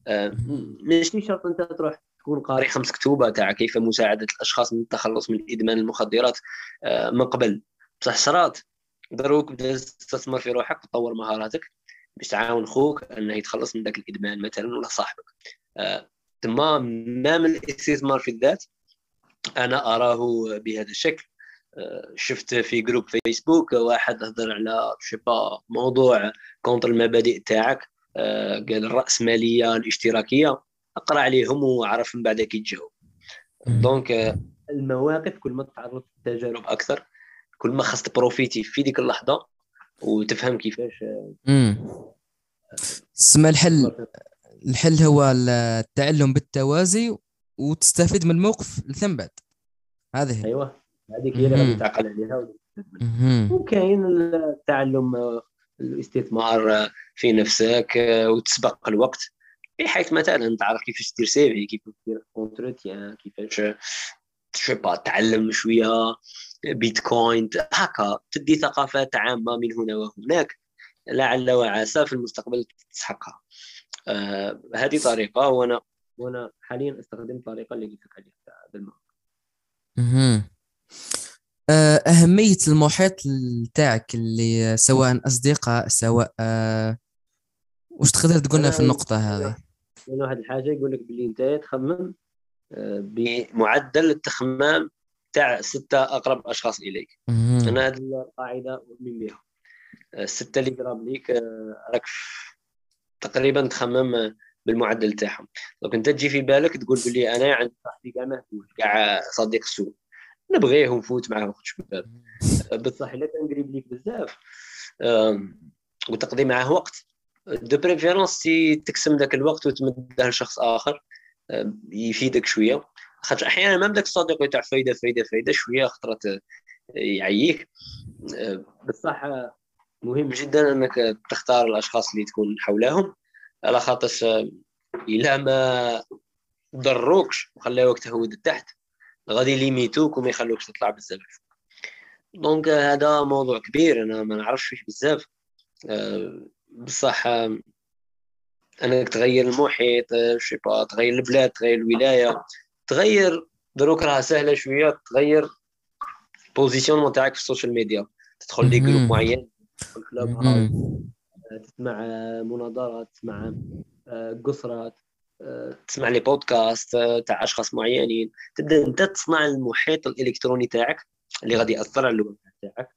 Speaker 1: آه، ماشي شرط أنت تروح تكون قاري خمس كتوبه تاع كيف مساعدة الأشخاص من التخلص من إدمان المخدرات. آه، من قبل. بصح صرات دروك تستثمر في روحك وتطور مهاراتك. باش تعاون خوك إنه يتخلص من ذاك الإدمان مثلا ولا صاحبك. آه، تما ما من الاستثمار في الذات أنا أراه بهذا الشكل. آه، شفت في groupe فيسبوك واحد هضر على شيبا موضوع contre المبادئ تاعك. آه، قال الراسماليه الاشتراكية. أقرأ عليهم وعرف من بعد كي تجاوب. donc المواقف كل ما تعرضت للتجارب أكثر كل ما خصت تبروفيتي في ديك اللحظة وتفهم كيفاش
Speaker 2: سما الحل. الحل هو التعلم بالتوازي وتستفيد من الموقف لثم بعد. هذه
Speaker 1: أيوه. هذيك هي اللي غادي تعقل عليها وكاين التعلم الاستثمار في نفسك وتسبق الوقت. بحيث مثلا تعرف كيفاش دير CV كيفاش دير un entretien كيفاش با تعلم شوية. بيتكوين هكا تدي ثقافات عامة من هنا وهناك لعل وعسى في المستقبل تسحقها. آه هذه طريقة وأنا وأنا حاليا أستخدم الطريقة اللي قلت لك عليها بالماء
Speaker 2: آه، أهمية المحيط تاعك اللي سواء أصدقاء سواء آه، وش تقدر تقولنا في النقطة هذه؟
Speaker 1: واحد الحاجة يقول لك باللي أنت تخمم آه، بمعدل التخمام تاع ستة أقرب أشخاص إليك. أنا هذه القاعدة أؤمن بها. الستة اللي قراب ليك راك تقريبا تخمم بالمعدل تاعهم. دونك أنت تجي في بالك تقول بلي أنا عندي صاحبي كاع مهبول كاع صديق السوق نبغيه ونفوت معاه وقت شباب بصح الا كان قريب ليك بزاف. وتقضي معاه وقت. de préférence تقسم ذاك الوقت وتمده لشخص آخر يفيدك شوية. خاطر أحيانا ما بدك الصديق تاع فايدة فايدة فايدة شوية خطرات يعييك. بصح مهم جدا أنك تختار الأشخاص اللي تكون حولهم على خاطرش إلا ما ضروكش وخلاوك تهود تحت غادي ليميتوك وما يخلوكش تطلع بزاف. donc هذا موضوع كبير أنا ما نعرفش فيه بزاف. بصح أنك تغير المحيط شي تغير البلاد تغير الولاية. تغير دروك راها سهلة شوية تغير ال position تاعك في ال social media تدخل les groupes معين تسمع مناظرات تسمع آه، قصرات آه، تسمع les podcasts آه، تاع أشخاص معينين. تبدأ أنت تصنع المحيط الإلكتروني تاعك اللي غادي يأثر على الوقت تاعك.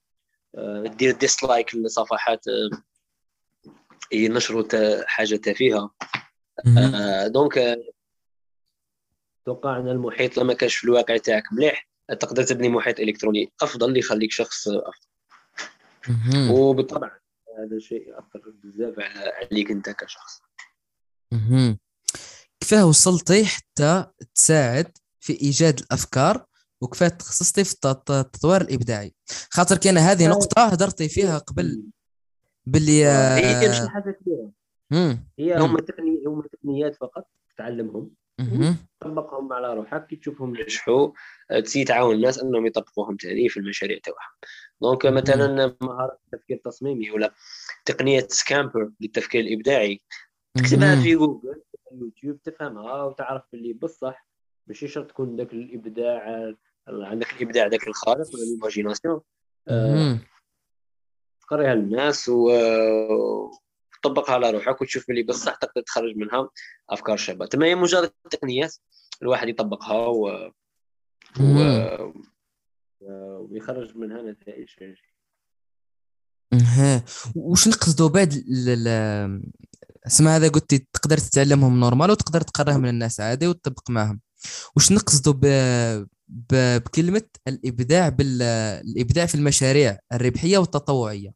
Speaker 1: دير dislike للصفحات ينشروا حاجة تافهه donc أتوقع أن المحيط لما كانش في الواقع تاعك مليح تقدر تبني محيط إلكتروني. أفضل اللي يخليك شخص أفضل. وبالطبع هذا شيء ياثر بزاف عليك أنت كشخص.
Speaker 2: كيفاه وصلتي حتى تساعد في إيجاد الأفكار وكيفاه تخصصتي في التطوير الإبداعي. خاطر كان هذه نقطة هدرتي فيها قبل باللي
Speaker 1: هي مش حاجة كبيرة. هي هم تقني هم تقنيات فقط تتعلمهم طبقهم على روحك كي تشوفهم نجحوا آه، تسي تعاون الناس إنهم يطبقوهم ثاني في المشاريع تاعهم. دونك مثلا مهارة التفكير التصميمي ولا تقنية SCAMPER للتفكير الإبداعي. تكتبها في جوجل في يوتيوب تفهمها وتعرف باللي بصح ماشي شرط تكون ذاك الإبداع عندك الإبداع ذاك الخارق ولا ال imagination آه، تقريها للناس و تطبقها على روحك وتشوف اللي بصح تقدر تخرج منها أفكار شابة. تما هي مجرد تقنيات الواحد يطبقها و... و... ويخرج منها نتائج
Speaker 2: أها. وش نقصدوا بعد اسمع هذا قلت تقدر تتعلمهم normal وتقدر تقراهم من الناس عادي وتطبق معهم. وش نقصدوا ب... ب... بكلمة الإبداع بالابداع في المشاريع الربحية والتطوعية؟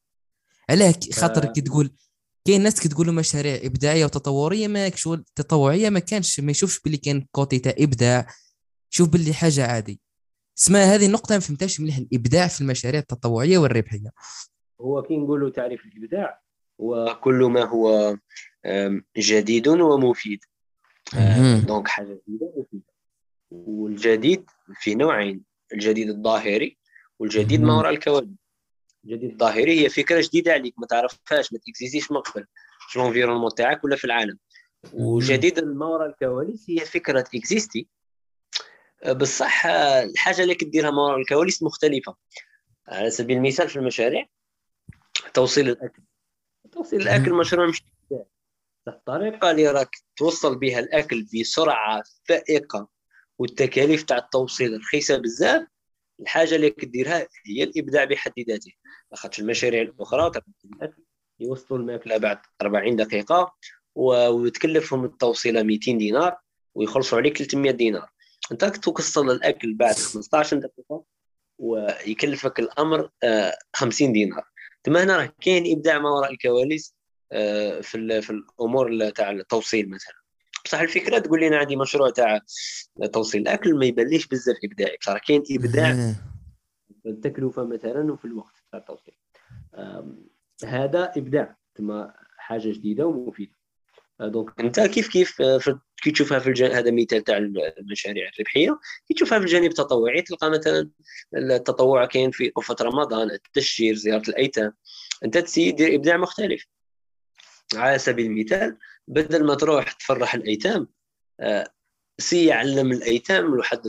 Speaker 2: علاه خاطر كي تقول كاين ناس كي تقول مشاريع إبداعية وتطورية ما شغل تطوعية ما كانش ما يشوفش باللي كان côté تاع إبداع شوف باللي حاجة عادي اسمها هذه النقطة ما فهمتهاش مليح الإبداع في المشاريع التطوعية والربحية.
Speaker 1: هو كي نقولوا تعريف الإبداع هو كل ما هو جديد ومفيد. donc حاجة جديدة ومفيدة. والجديد في نوعين الجديد الظاهري والجديد ما وراء الكواليس جديد. ظاهري هي فكرة جديدة عليك ما تعرفهاش ما تكزيستيش من قبل في ال environnement تاعك ولا في العالم. وجديد ما وراء الكواليس هي فكرة اكزيستي بصح الحاجة اللي كديرها ما وراء الكواليس مختلفة. على سبيل المثال في المشاريع توصيل الأكل. توصيل الأكل مشروع مش. الطريقة اللي راك توصل بها الأكل بسرعة فائقه والتكاليف تاع التوصيل رخيصة بزاف الحاجة اللي كديرها هي الإبداع بحد ذاته. لاخاطش المشاريع الأخرى يوصلوا الماكله بعد 40 دقيقة وتكلفهم التوصيلة 200 دينار ويخلصوا عليك 300 دينار. أنت توصل الأكل بعد 15 دقيقة ويكلفك الأمر 50 آه، دينار. تما هنا راه كاين إبداع ما وراء الكواليس آه، في في الأمور تاع التوصيل مثلا. بصح الفكرة تقول لي أنا عندي مشروع تاع توصيل الأكل ما يبانليش بزاف إبداعي. بصراحه كاين إبداع في التكلفه مثلا وفي الوقت تاع التوصيل. هذا إبداع تما حاجة جديدة ومفيدة. donc أنت كيف كيف كي تشوفها في الجانب هذا مثال تاع المشاريع الربحية كي تشوفها في الجانب التطوعي تلقى مثلا التطوع كاين في وقفه رمضان التشجير زيارة الأيتام. أنت تدير إبداع مختلف. على سبيل المثال بدل ما تروح تفرح الأيتام آه، سي يعلم الأيتام واحد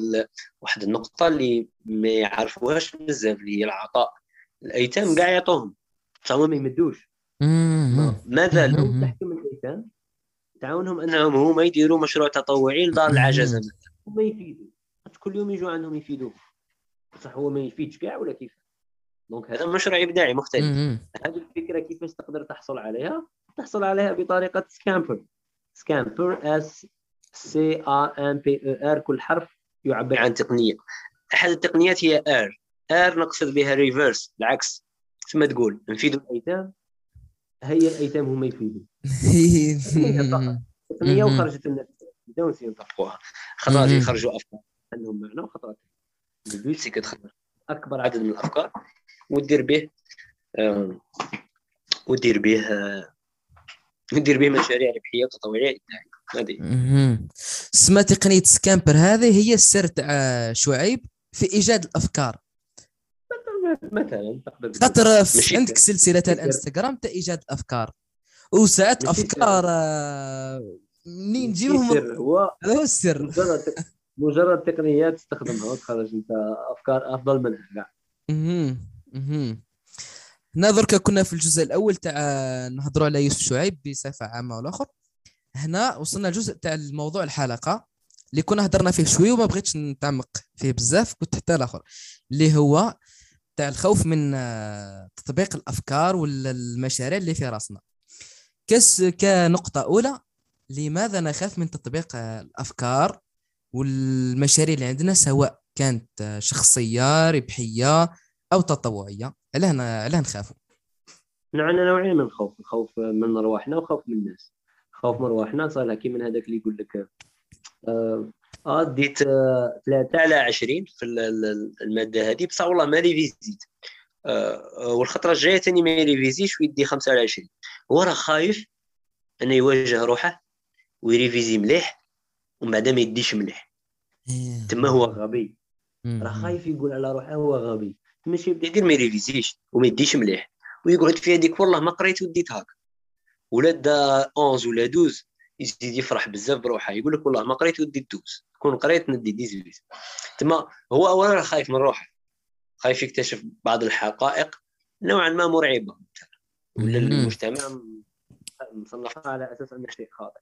Speaker 1: واحد النقطة اللي ما يعرفوهاش بزاف اللي هي العطاء. الأيتام كاع يعطوهم هما ما يمدوش. ماذا لو تحكم الأيتام تعاونهم أنهم هما يديروا مشروع تطوعي لدار العجزه مثلا هما يفيدوا. كل يوم يجوا عندهم يفيدوه بصح هو ما يفيدش كاع ولا كيف؟ donc هذا مشروع إبداعي مختلف. هذه الفكرة كيفاش تقدر تحصل عليها؟ تحصل عليها بطريقة SCAMPER. SCAMPER S C A M P R كل حرف يعبر عن تقنية. أحد التقنيات هي R R نقصد بها reverse العكس. ثم تقول؟ نفيدوا الأيتام. هي الأيتام هم يفيدوا (laughs) تقنية وخرجت الناس بدون ينطبقوها خطرات يخرجوا أفكار. عندهم معنى وخطرات c'est que تخرج أكبر عدد من الأفكار. ودير به ودير به ندير به مشاريع ربحية وتطوعيه هذه
Speaker 2: سما تقنية سكامبر هذه هي السر تاع شعيب في إيجاد الأفكار.
Speaker 1: مثلا
Speaker 2: خاطر عندك سلسلة الانستغرام تاع إيجاد الأفكار. وساعات أفكار آه، منين نجيبهم؟ هذا هو السر.
Speaker 1: مجرد مجرد تقنيات تستخدمها وتخرج أنت أفكار أفضل منها. كاع
Speaker 2: هنا درك كنا في الجزء الأول تاع نهضروا على يوسف شعيب بصفة عامة والاخر هنا وصلنا الجزء تاع الموضوع الحلقة اللي كنا هضرنا فيه شوية وما بغيتش نتعمق فيه بزاف كنت حتى الآخر اللي هو تاع الخوف من آه، تطبيق الأفكار ولا المشاريع اللي في راسنا. كس كنقطة أولى لماذا نخاف من تطبيق الأفكار والمشاريع اللي عندنا سواء كانت شخصية ربحية أو تطوعية علاه علاه نخافوا
Speaker 1: عندنا نوعين من الخوف الخوف من رواحنا وخوف من الناس. خوف من رواحنا صار كي من هذاك اللي يقول لك آه, آه، ديت ثلاثة على 20 في المادة هذه بصح والله ما ريفيزيت آه والخطرة الجاية ثاني ما ريفيزيش ويدي 5 على 20 هو راه خايف أنه يواجه روحه ويريفيزي مليح ومن بعد ما يديش مليح. إيه. تما هو غبي. راه خايف يقول على روحه هو غبي. ماشي يبدا يدير ما يريفيزيش وما يديش مليح. ويقعد في هذيك والله ما قريت وديت هاك ولا دا 11 ولا 12 يزيد يفرح بزاف بروحه. يقول لك والله ما قريت وديت 12 كون قريت ندي 18 تما هو اولا خايف من روحه. خايف يكتشف بعض الحقائق نوعا ما مرعبة. ولا المجتمع مصنفها على أساس أنه شيء خاطئ.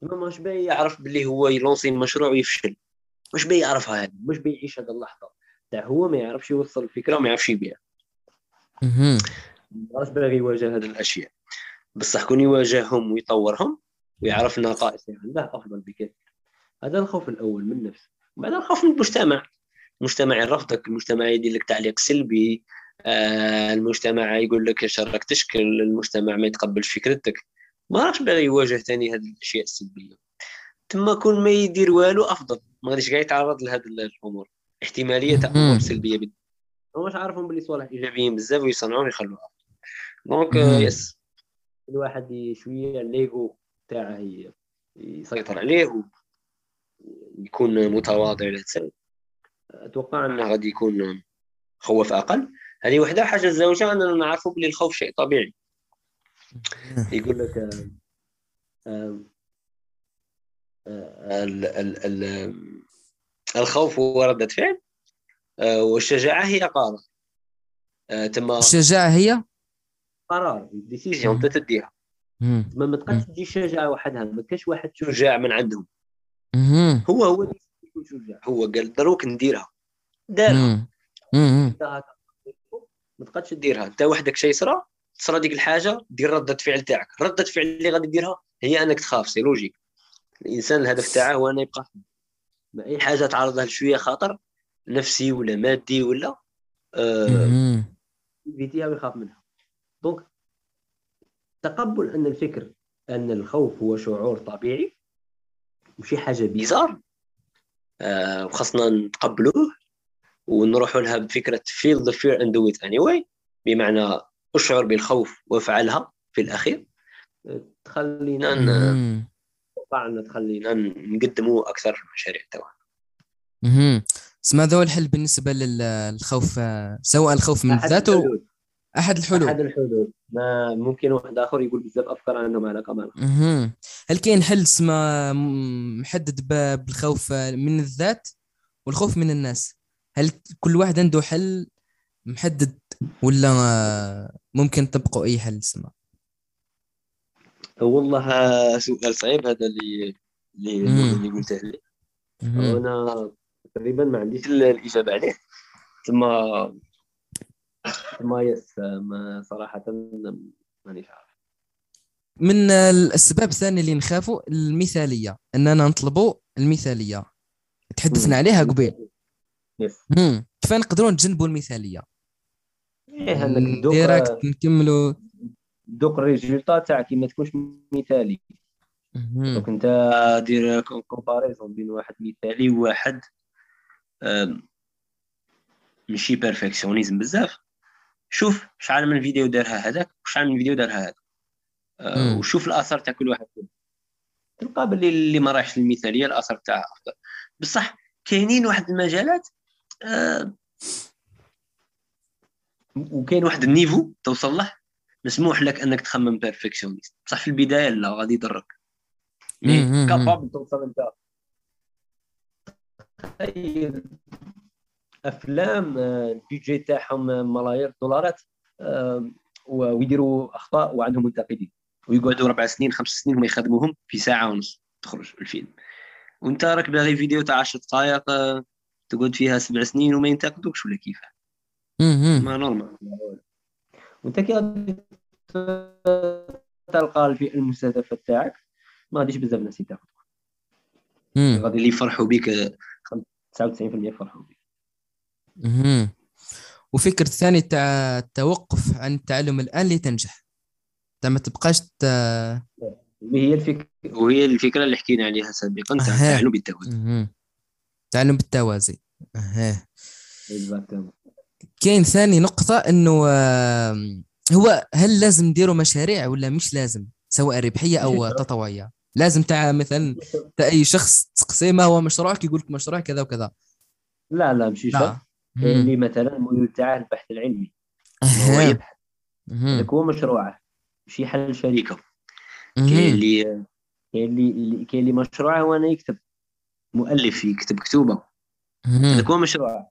Speaker 1: تما مش باغي يعرف باللي هو يلونسي مشروع ويفشل. مش باغي يعرفها هذه. مش باغي يعيش هذه اللحظة. تاع هو ما يعرفش يوصل الفكرة وما يعرفش يبيع. ماش باغي يواجه هذه الأشياء. بصح كون يواجههم ويطورهم ويعرف النقائص اللي عنده أفضل بكثير. هذا الخوف الأول من النفس وبعد الخوف من المجتمع. المجتمع يرفضك المجتمع يدير لك تعليق سلبي. آه المجتمع يقول لك إيش راك تشكل المجتمع ما يتقبلش فكرتك. ما راكش باغي يواجه ثاني هذه الأشياء السلبية. تما كون ما يدير والو أفضل. ما غاديش كاع يتعرض لهذه الأمور. احتمالية امور سلبية but هو عارفهم باللي صوالح ايجابيين بزاف ويصنعوهم يخلوها donc yes. الواحد شوية l'ego تاعه يسيطر عليه ويكون متواضع لهذا أتوقع إنه غادي يكون خوف أقل. هذه وحدة حاجة الزوجة اننا نعرفوا بلي الخوف شيء طبيعي. يقول لك آه، آه، ال ال ال الخوف هو ردة فعل. آه، والشجاعة هي قارة
Speaker 2: تما الشجاعة هي؟
Speaker 1: قرار ديسيزيون انت تديها. ما ما تبقاش تدي الشجاعه وحدها ما كاش واحد شجاع من عندهم.
Speaker 2: مم.
Speaker 1: هو هو شجاع. هو قال دروك نديرها. دارها. ما تبقاش ديرها انت وحدك شي صرا تصرا ديك الحاجة دير ردة فعل تاعك. ردة فعل اللي غادي ديرها هي أنك تخاف c'est logique الإنسان الهدف تاعه هو انه يبقى. ما اي حاجة تعرضها لشوية خطر نفسي ولا مادي ولا آه ويخاف منها. دونك تقبل أن الفكر أن الخوف هو شعور طبيعي وشي حاجة بيزار آه وخاصنا نتقبلوه ونروحوا لها بفكرة feel the fear and do it anyway بمعنى أشعر بالخوف وأفعلها في الأخير. تخلينا
Speaker 2: مم.
Speaker 1: طبعا تخلينا نقدموا أكثر مشاريع توا
Speaker 2: مهم. اسمع ذا هو الحل بالنسبة لل- للخوف سواء الخوف من و-
Speaker 1: الحلول
Speaker 2: أحد الحلول
Speaker 1: أحد الحلول ما ممكن واحد آخر يقول بزاف أفكار عندهم علاقه مع الخوف.
Speaker 2: مهم. هل كاين حل م- محدد بالخوف من الذات والخوف من الناس هل كل واحد عنده حل محدد ولا ممكن تبقوا أي حل اسمه
Speaker 1: والله سؤال صعيب هذا اللي اللي لي.
Speaker 2: مهم.
Speaker 1: أنا تقريبا ما عنديش ال- الإجابة عليه. ثم ثم yes ما صراحة مانيش عارف.
Speaker 2: من الأسباب الثانية اللي نخافوا المثالية. أننا نطلبوا المثالية. تحدثنا عليها قبيل. كيف نقدروا نتجنبوا المثالية؟
Speaker 1: إيه انك تدوق
Speaker 2: direct نكملوا.
Speaker 1: دوق ال résultat تاعك ما تكونش مثالي. donc انت دير comparaison بين واحد مثالي وواحد ماشي perfectionnisme بزاف. شوف شحال من فيديو دارها هذاك وشحال من فيديو دارها هذاك. آه،. وشوف الاثر تاع كل واحد فيهم. تلقى باللي اللي ما راحش للمثاليه الاثر تاعها أفضل. بصح كاينين واحد المجالات آه، وكاين واحد ال niveau توصل له. مسموح لك أنك تخمم perfectionniste بصح في البداية لا غادي يضرك.
Speaker 2: mais
Speaker 1: capable توصل انت أفلام آه، البيجي تاعهم ملايير الدولارات آه، ويديروا أخطاء وعندهم منتقدين. ويقعدوا ربع سنين خمس سنين هما يخدموهم في ساعة ونص تخرج الفيلم. وأنت راك باغي فيديو تاع 10 دقائق آه، تقعد فيها سبع سنين وما ينتقدوكش ولا كيف
Speaker 2: مهم.
Speaker 1: ما نورمال وانت كي تلقى الفئة المستهدفة تاعك ما غاديش بزاف ناس يتاخذوا
Speaker 2: مم.
Speaker 1: غادي اللي يفرحوا بك آه، خم- 99% يفرحوا بك.
Speaker 2: وفكرة ثانية تاع التوقف عن التعلم الآن لتنجح ما تبقاش ت...
Speaker 1: هي الفكرة وهي الفكرة اللي حكينا عليها سابقا تاع. التعلم بالتوازي
Speaker 2: مهم. تعلم بالتوازي أها. كاين ثاني نقطة إنه هو هل لازم نديروا مشاريع ولا مش لازم؟ سواء ربحية أو
Speaker 1: ماشي. (laughs)
Speaker 2: تطوعية. لازم تاع مثلا تا أي شخص تسقسيه ما هو مشروعك يقول لك مشروع كذا وكذا.
Speaker 1: لا لا ماشي شرط. اللي مثلا الميول تاعه البحث العلمي. هو. يبحث. هو مشروعه ماشي حل شركه
Speaker 2: مهم.
Speaker 1: كاين اللي كاين اللي كاين اللي مشروعه هو انه يكتب. مؤلف يكتب
Speaker 2: كتوبة.
Speaker 1: هذاك هو مشروعه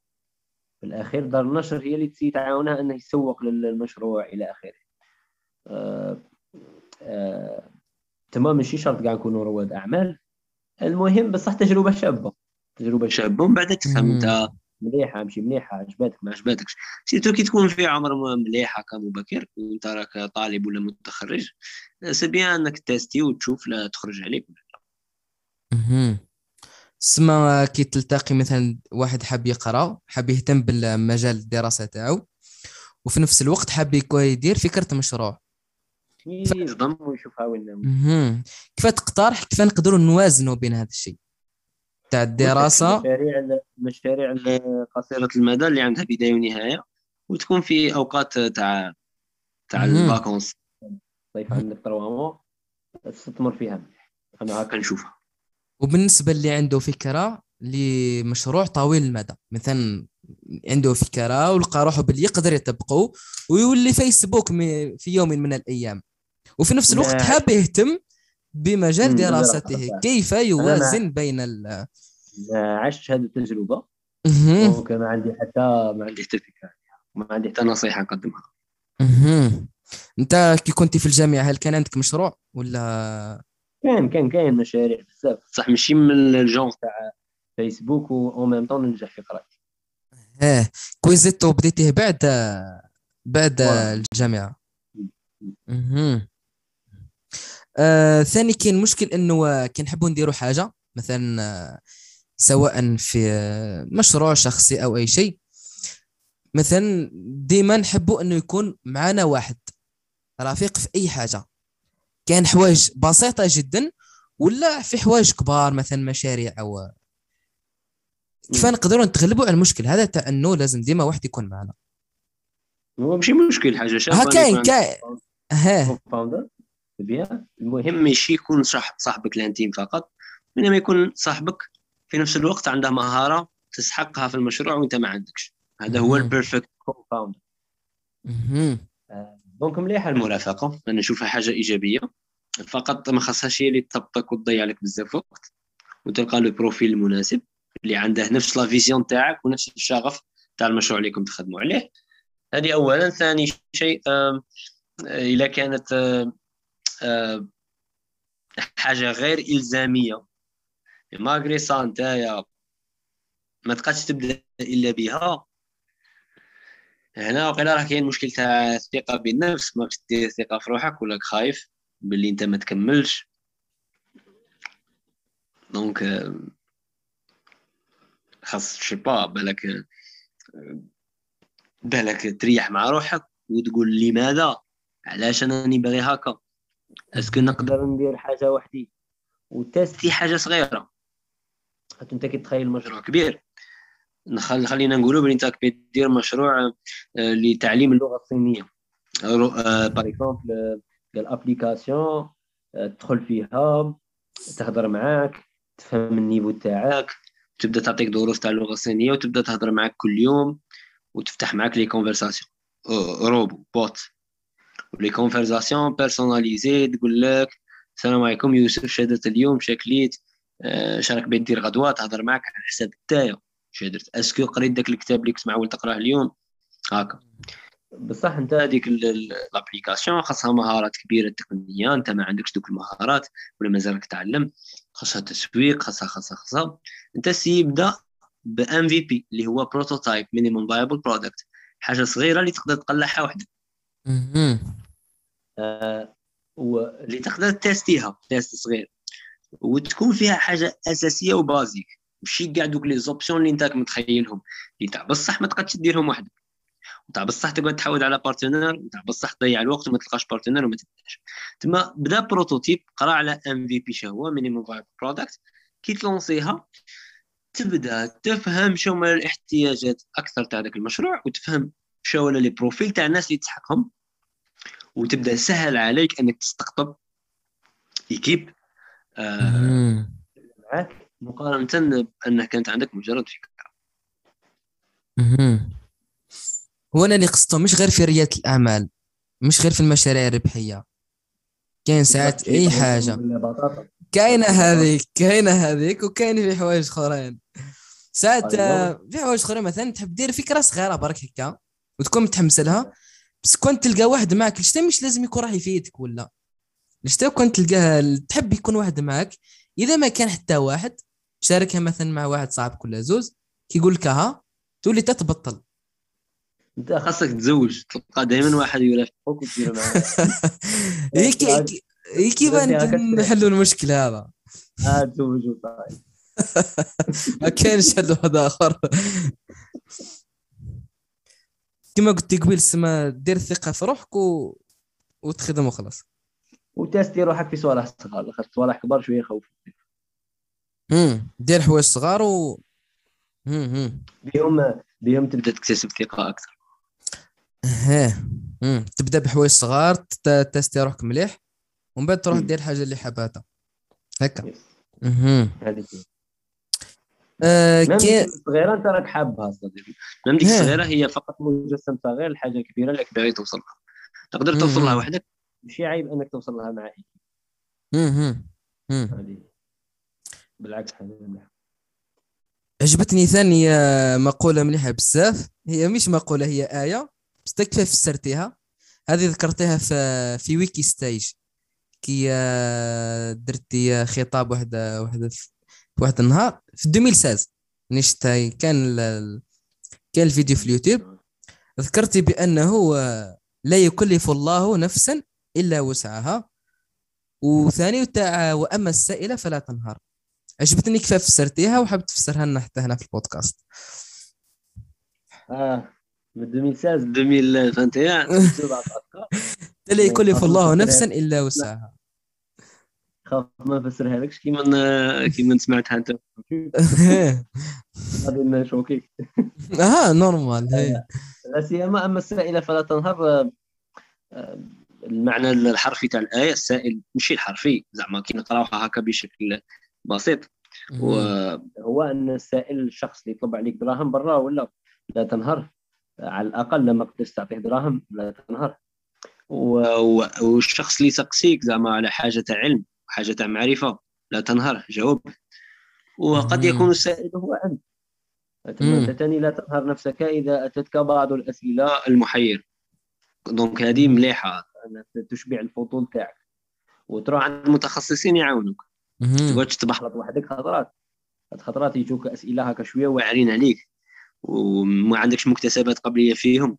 Speaker 1: في الأخير دار النشر هي اللي تسي تعاونها إنه يسوق للمشروع إلى آخره. آه آه تمام ماشي شرط كاع نكونوا رواد أعمال. المهم بصح تجربة شابة. تجربة شابة. ومن بعد تفهم. أنت مليحة ماشي مليحة عجباتك ما عجباتكش سيرتو كي تكون في عمر مليح هكا مبكر وأنت راك طالب ولا متخرج c'est bien إنك tester وتشوف لا تخرج عليك. ولا لا.
Speaker 2: سما كي تلتقي مثلا واحد حاب يقرأ حاب يهتم بالمجال الدراسة تاعو وفي نفس الوقت حاب يدير فكرة مشروع.
Speaker 1: يصدم ويشوفها وين.
Speaker 2: كيف تقترح كيف نقدروا نوازنوا بين هذا الشيء؟ تاع الدراسة.
Speaker 1: المشاريع المشاريع قصيرة المدى اللي عندها بداية ونهاية وتكون في أوقات تاع تاع. الفاكونس صيف عندك تروا موا تستثمر فيها. أنا هكا نشوفها
Speaker 2: وبالنسبة اللي عنده فكرة لمشروع طويل المدى مثلا عنده فكرة ولقى روحه باللي يقدر يطبقه ويولي فيسبوك في يوم من الأيام وفي نفس الوقت. حاب يهتم بمجال دراسته. كيف يوازن بين ال
Speaker 1: عشت هذه التجربة
Speaker 2: مهم.
Speaker 1: donc ما عندي حتى ما عندي حتى فكرة عليها ما عندي حتى نصيحة نقدمها.
Speaker 2: أنت كي كنت في الجامعة هل كان عندك مشروع ولا
Speaker 1: كان كان كاين مشاريع بزاف. بصح ماشي من الجونغ تاع فيسبوك و même temps ننجح في قرايتي
Speaker 2: آه كي زيتو بديتيه بعد بعد. الجامعة. آه ثاني كاين مشكل إنه كي نحبوا نديروا حاجة مثلا سواء في مشروع شخصي أو أي شيء مثلا ديما نحبوا إنه يكون معنا واحد رفيق في أي حاجة. كان حوايج بسيطة جدا ولا في حوايج كبار مثلا مشاريع أو كيف. نقدروا نتغلبوا على المشكل؟ هذا تاع أنه لازم ديما واحد يكون معنا.
Speaker 1: هو ماشي مشكل حاجة شابة.
Speaker 2: ها كاين كاين. ها.
Speaker 1: المهم ماشي يكون صح صاحبك ال intime فقط انما يكون صاحبك في نفس الوقت عنده مهارة تستحقها في المشروع وانت ما عندكش. هذا هو. ال perfect
Speaker 2: مهم.
Speaker 1: donc مليحه المرافقة أنا نشوفها حاجة إيجابية. فقط ما خاصهاش هي اللي تطبطك وتضيع لك بزاف وقت وتلقى له profil المناسب اللي عنده نفس la vision تاعك ونفس الشغف تاع المشروع اللي كنت تخدموا عليه. هذه اولا. ثاني شيء اذا كانت حاجة غير إلزامية. ماغري سا نتايا ما تبقاش تبدأ إلا بها. هنا وقيلا راه كاين مشكل تاع الثقة بالنفس ما دير ثقه في روحك ولا خايف باللي انت ما تكملش. donc آه، خاص شي با بالك بالك تريح مع روحك وتقول لماذا؟ علاش أنا باغي هكا؟ est-ce que نقدر ندير حاجة وحدي؟ و tester حاجة صغيرة. حتى أنت كي تخيل مشروع كبير. نخل خلينا نقولوا بلي أنت دير مشروع آه، لتعليم اللغة الصينية. par exemple ال application تدخل فيها تهضر معاك تفهم ال niveau تاعك تبدأ تعطيك دروس تاع اللغة الصينية وتبدأ تهضر معاك كل يوم وتفتح معاك les conversations robot bot. les conversations personnalisées تقول لك السلام عليكم يوسف شهدت اليوم شكليت آه، شراك بغيت دير غدوة تهضر معاك على حساب تايا شي درت est-ce que قريت داك الكتاب اللي كنت معول تقراه اليوم؟ هكا بصح انت هذيك l'application خاصها مهارات كبيرة تقنية انت ما عندكش دوك المهارات ولا مازالك تعلم خاصها تسويق خاصها خاصها خاصها. انت سي يبدا ب MVP اللي هو prototype minimum viable product حاجة صغيرة اللي تقدر تقلعها وحدك. آه، واللي تقدر تيستيها test صغير. وتكون فيها حاجة أساسية و basique. ماشي كاع دوك les options اللي انت راك متخيلهم. اللي تاع بصح ما تقدش ديرهم وحدك. وتاع بصح تقعد تحاول على partner وتاع بصح تضيع الوقت وما تلقاش partner وما تبداش. تما بدا prototype قرا على MVP هو minimum viable product كي تلونسيها تبدا تفهم شو هما الاحتياجات أكثر تاع ذاك المشروع وتفهم شو هما les profils تاع الناس اللي تسحقهم. وتبدا سهل عليك إنك تستقطب équipe آه مقارنة بانه كانت عندك مجرد
Speaker 2: فكرة. هو أنا اللي قصته مش غير في ريادة الأعمال مش غير في المشاريع الربحية. كاين ساعات أي
Speaker 1: حاجة.
Speaker 2: كاينة هذيك كاينة هذيك وكاين في حوايج أخرين. ساعات. آه، في حوايج أخرين مثلا تحب دير فكرة صغيرة برك هكا وتكون متحمس لها بس كنت تلقى واحد معك الشتا مش لازم يكون راح يفيدك ولا؟ الشتا كنت تلقاه تحب يكون واحد معك؟ إذا ما كان حتى واحد شاركها مثلا مع واحد صاحبك ولا زوز كيقول لك ها تولي تتبطل.
Speaker 1: أنت خاصك تزوج تلقى دائما واحد يرافقك وتدير معاه (laughs)
Speaker 2: هيك هيك- هيك يبان
Speaker 1: هكا تفرح.
Speaker 2: نحلوا المشكل هذا؟
Speaker 1: آه تزوج وصاي (laughs)
Speaker 2: ما كاينش حل واحد آخر. كما قلت قبيل سما دير ثقه في روحك و... وتخدم وخلاص.
Speaker 1: وتستي روحك في صوالح صغار صوالح كبار شوية يخوف
Speaker 2: امم دير حوايج صغار و امم
Speaker 1: بهم بهم تبدأ تكتسب ثقة أكثر.
Speaker 2: ها تبدأ بحوايج صغار تستي روحك مليح ومن بعد تروح. دير الحاجة اللي حاباتها هكا.
Speaker 1: أها
Speaker 2: آه
Speaker 1: ديك الصغيرة أنت راك حابها صديقي ميم ديك. الصغيرة هي فقط مجسم صغير لحاجه كبيرة اللي باغي توصل لها. تقدر توصل لها. وحدك ماشي عيب أنك توصل لها مع هذه بالعكس حاجة مليحه
Speaker 2: عجبتني ثاني آه، مقولة مليحة بزاف. هي مش مقولة هي آية. بس تكفى فسرتيها هذه ذكرتها في في ويكي ستيج كي آه، درتي خطاب واحد واحد واحد النهار. في 2016 نشت كان كان الفيديو في اليوتيوب. ذكرتي بأنه آه، لا يكلف الله نفسا إلا وسعها. وثاني تاع وأما السائلة فلا تنهر عجبتني كيف فسرتيها وحاب تفسرها لنا حتى هنا في البودكاست.
Speaker 1: آه من 2016 2021 سبعة
Speaker 2: لا يكلف الله. نفسا إلا وسعها.
Speaker 1: خاف ما نفسرها لكش كيما كيما سمعتها أنت. (laughs) غادي نشوكيك (laughs)
Speaker 2: آه normal هي.
Speaker 1: لا سيما أما السائلة فلا تنهر آه، آه، المعنى الحرفي تاع الآية السائل ماشي الحرفي زعما كي نقراوها هكا بشكل بسيط. وهو أن السائل الشخص اللي يطلب عليك دراهم برا ولا لا تنهر على الأقل لما قدرت تعطيه دراهم لا تنهر. والشخص اللي يسقسيك زعما على حاجة تاع علم حاجة تاع معرفة لا تنهر جاوب. وقد. يكون السائل هو أنت. تاني لا تنهر نفسك إذا أتتك بعض الأسئلة المحيره دونك هذه مليحة تشبع الفضول تاعك. وتروح عند متخصصين يعاونوك.
Speaker 2: مهم.
Speaker 1: تقعدش تبحلط وحدك خطرات خطرات يجوك أسئلة هكا شوية واعرين عليك وما عندكش مكتسبات قبلية فيهم.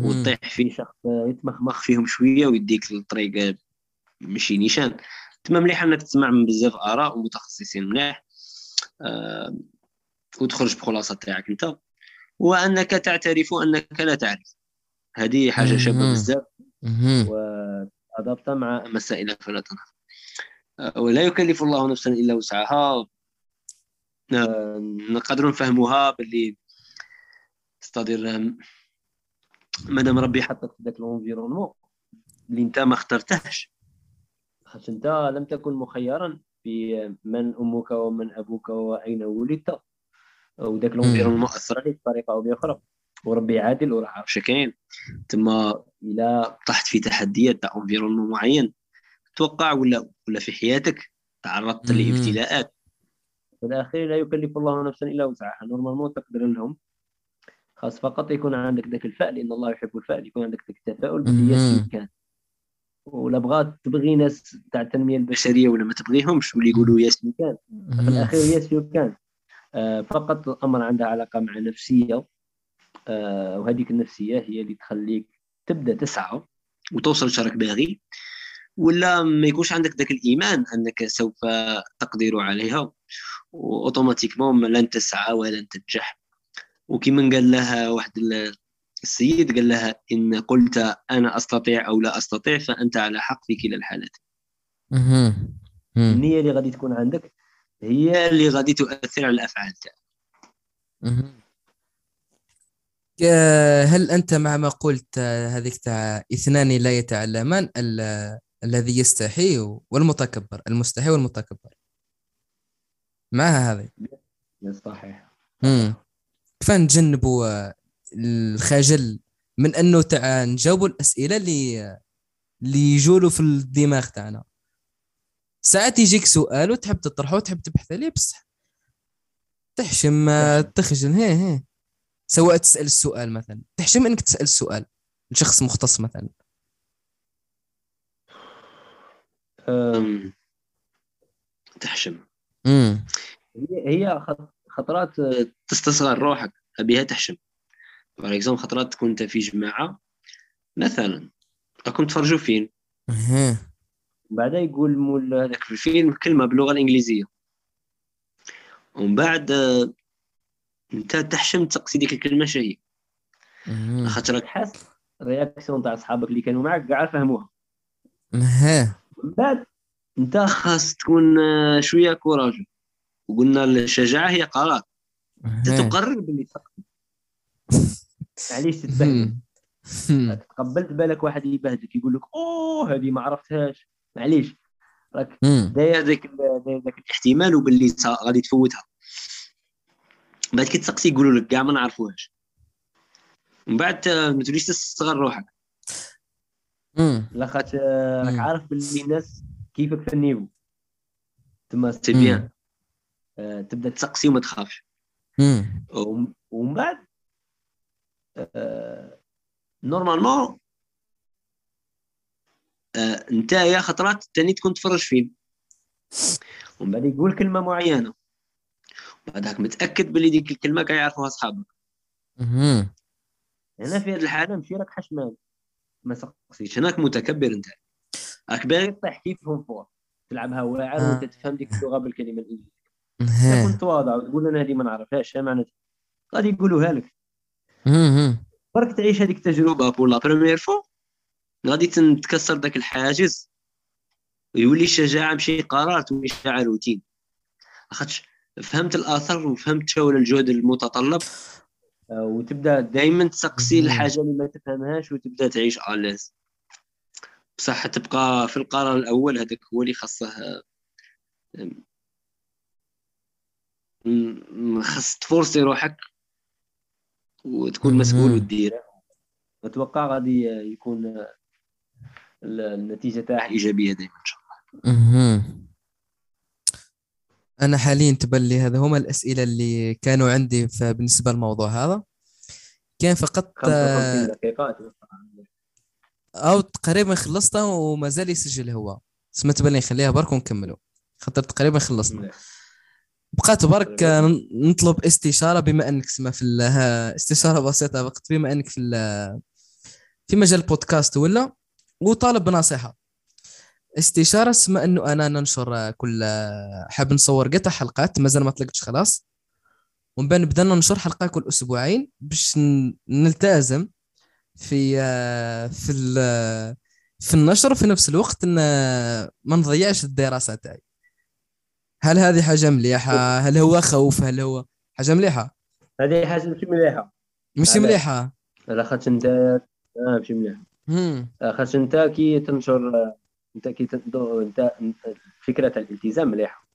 Speaker 1: وتطيح في شخص يتمخمخ فيهم شوية ويديك الطريق ماشي نيشان تما مليح إنك تسمع من بزاف آراء ومتخصصين مليح آه وتخرج بخلاصة تاعك أنت وأنك تعترف انك لا تعرف هذه حاجة
Speaker 2: شابة.
Speaker 1: بزاف. وأضبط مع مسائل فلا تنهر آه، ولا يكلف الله نفسا إلا وسعها. نقدر نفهموها باللي ستادير مادام ربي حطك في ذاك ال environnement اللي انت ما اخترتهش. خاطر انت لم تكن مخيرا في من أمك ومن أبوك وأين ولدت. وذاك ال environnement أثر عليك بطريقة أو بأخرى. وربي عادل وراه عارف كاين. تما إلى طحت في تحديات تاع environnement معين توقع ولا ولا في حياتك تعرضت. لابتلاءات؟ في الأخير لا يكلف الله نفسا إلا وسعها. normalement تقدر لهم. خاص فقط يكون عندك ذاك الفأل لأن الله يحب الفأل يكون عندك ذاك التفاؤل باللي كان ولا بغات تبغي ناس تاع التنمية البشرية ولا ما تبغيهمش واللي يقولوا yes can. في. الأخير yes can. آه، فقط الأمر عندها علاقة مع نفسية. آه، وهذيك النفسية هي اللي تخليك تبدأ تسعى وتوصل شرك باغي. ولا ما يكونش عندك ذاك الإيمان أنك سوف تقدر عليها وأوتوماتيكمون لن تسعى ولن تنجح وكما قال لها واحد ال- السيد قال لها إن قلت أنا أستطيع أو لا أستطيع فأنت على حق في كلا الحالات. النية اللي غادي تكون عندك هي اللي غادي تؤثر على الأفعال تاعك.
Speaker 2: آه، هل أنت مع ما قلت آه، هذيك تاع اثنان لا يتعلمان ال- الذي يستحي والمتكبر المستحي والمتكبر. معها هذه.
Speaker 1: صحيح.
Speaker 2: مم. كيف نتجنبوا آه، الخجل من أنه تاع نجاوبوا الأسئلة اللي اللي يجولوا في الدماغ تاعنا؟ ساعات يجيك سؤال وتحب تطرحه وتحب تبحث عليه بصح. تحشم آه، تخجل. هي هي. سواء تسأل السؤال مثلا. تحشم إنك تسأل السؤال لشخص مختص مثلا
Speaker 1: أم، تحشم.
Speaker 2: امم
Speaker 1: هي هي خط- خطرات آه، تستصغر روحك بها تحشم. اكزومبل خطرات تكون انت في جماعة مثلا راكم تفرجوا فيلم
Speaker 2: أها.
Speaker 1: بعد يقول مول هذاك في الفيلم كلمة باللغة الإنجليزية. ومن بعد آه، أنت تحشم تسقسي ديك الكلمة شهي. خاطر راك حاس الرياكسيون تاع صحابك اللي كانوا معك كاع فهموها. من بعد انت خاص تكون آه، شوية كوراج. وقلنا الشجاعة هي قرار. انت. تقرر باللي معليش (laughs)
Speaker 2: مهم.
Speaker 1: تقبلت بالك واحد يبهدك يقول لك أوه هذه ما عرفتهاش. معليش. راك. داير ذاك ذاك الاحتمال وباللي غادي تفوتها. بعد كي تسقسي يقولوا لك كاع ما نعرفوهاش. من بعد آه، ما توليش تستصغر روحك.
Speaker 2: مم.
Speaker 1: لا خاطر آه، راك. عارف باللي الناس كيفك في ال niveau تما
Speaker 2: c'est.
Speaker 1: bien آه، تبدا تسقسي وما تخافش ومن بعد نورمالمون آه نتايا خطرات تاني تكون تفرج فيلم ومن بعد يقول كلمة معينة بعدك متأكد باللي ديك الكلمة كاع يعرفوها
Speaker 2: أصحابك.
Speaker 1: هنا في هذه الحالة مشي راك حشمان ما سقسيش هناك متكبر انت. راك باغي طيح كيفهم فوق تلعبها واعر
Speaker 2: آه.
Speaker 1: وأنت تفهم ديك اللغة بالكلمة
Speaker 2: الإنجليزية.
Speaker 1: تكون تواضع وتقول أنا هذه ما نعرفهاش اش معناتها؟ غادي يقولوها لك. برك تعيش هذيك التجربة pour la première fois غادي تكسر ذاك الحاجز. ويولي الشجاعة ماشي قرار تولي شجاعه روتين لاخاطش فهمت الاثر وفهمت شو الجهد المتطلب. وتبدأ دائما تسقسي. الحاجة اللي ما تفهمهاش وتبدأ تعيش à l'aise بصح تبقى في القرار الأول هذاك هو اللي خاصه آه، خاص تفورسي روحك وتكون مسؤول
Speaker 2: مهم.
Speaker 1: وديره أتوقع غادي يكون ال- النتيجة تاعه إيجابية دائما إن شاء الله
Speaker 2: أنا حاليا تبان لي هذا هما الأسئلة اللي كانوا عندي بالنسبة للموضوع هذا. كان فقط
Speaker 1: 55
Speaker 2: آه،
Speaker 1: دقيقه.
Speaker 2: أو تقريبا خلصنا وما زال يسجل هو. سمعت تبان لي نخليها برك ونكملوا. خاطر تقريبا خلصنا. بقات برك آه، نطلب استشارة بما أنك سما في استشارة بسيطة فقط بما أنك في في مجال بودكاست ولا وطالب بنصيحة. استشارة اسمها إنه أنا ننشر كل حاب نصور قطع حلقات مازال ما طلقتش خلاص. ومن بعد نبدأ ننشر حلقة كل أسبوعين باش نلتزم في في في النشر وفي نفس الوقت ان ما نضيعش الدراسة تاعي. هل هذه حاجة مليحة؟ هل هو خوف؟ هل هو حاجة مليحة؟
Speaker 1: هذه حاجة ماشي مليحة.
Speaker 2: مش؟ مليحة.
Speaker 1: على خاطر انت آه ماشي
Speaker 2: مليحة.
Speaker 1: خاطر أنت كي تنشر انت كي انت فكرة الالتزام مليحة.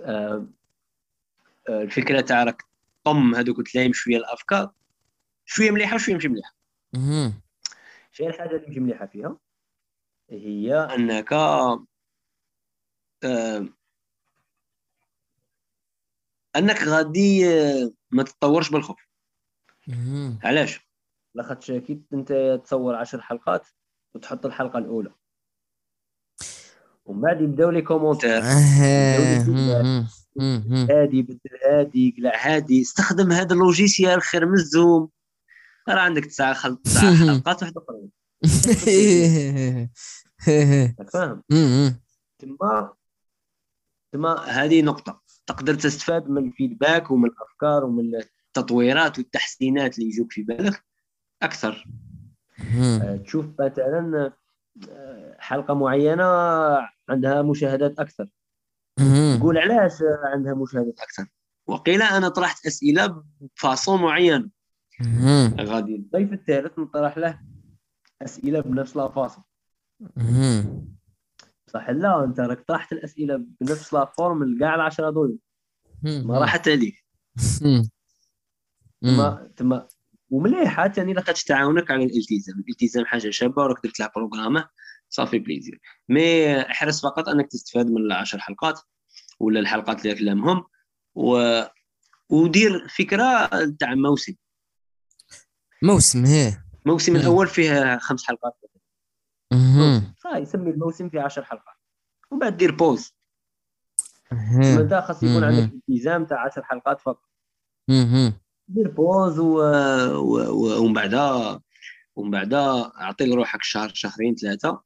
Speaker 1: آه، آه، الفكرة تاع راك طم هذوك وتلايم شوية الأفكار شوية مليحة وشوية ماشي
Speaker 2: مليحة.
Speaker 1: شنو الحاجة اللي ماشي مليحة فيها هي أنك آه، أنك غادي ما تتطورش بالخوف. علاش؟ لاخاطش كي انت تصور عشر حلقات وتحط الحلقة الأولى. ومن بعد يبداو لي كومونتير. هادي بدل هادي قلع هادي. استخدم هذا اللوجيسيال خير من الزوم. راه عندك تسعة خل... تسعة (laughs) حلقات واحد آخرين. راك (laughs) فاهم؟
Speaker 2: هم.
Speaker 1: تما تما هذه نقطة. تقدر تستفاد من الفيدباك ومن الأفكار ومن التطويرات والتحسينات اللي يجوك في بالك أكثر.
Speaker 2: هم.
Speaker 1: آه، تشوف مثلا حلقة معينة عندها مشاهدات أكثر
Speaker 2: هم.
Speaker 1: تقول علاش عندها مشاهدات أكثر وقيل أنا طرحت أسئلة بفاصون معين. غادي الضيف الثالث نطرح له أسئلة بنفس لافاصون. صح لا أنت راك طرحت الأسئلة بنفس لافورم لكاع العشرة ضيوف ما راحت عليك. تما تما ومليحه ثاني لاخاطش تعاونك على الالتزام الالتزام حاجة شابة وراك درت لها بروغرامه ça fait plaisir mais احرص فقط أنك تستفاد من العشر حلقات ولا الحلقات اللي كلامهم و... ودير فكرة تاع موسم
Speaker 2: موسم هي
Speaker 1: الموسم. الأول فيه خمس حلقات
Speaker 2: هم.
Speaker 1: فيسمي الموسم في عشر حلقات ومن بعد دير
Speaker 2: pause.
Speaker 1: انت خاص يكون. عندك التزام تاع عشر حلقات فقط
Speaker 2: هم.
Speaker 1: دير pause و... و... و... ومن بعدها ومن بعدها اعطي لروحك شهر شهرين ثلاثة.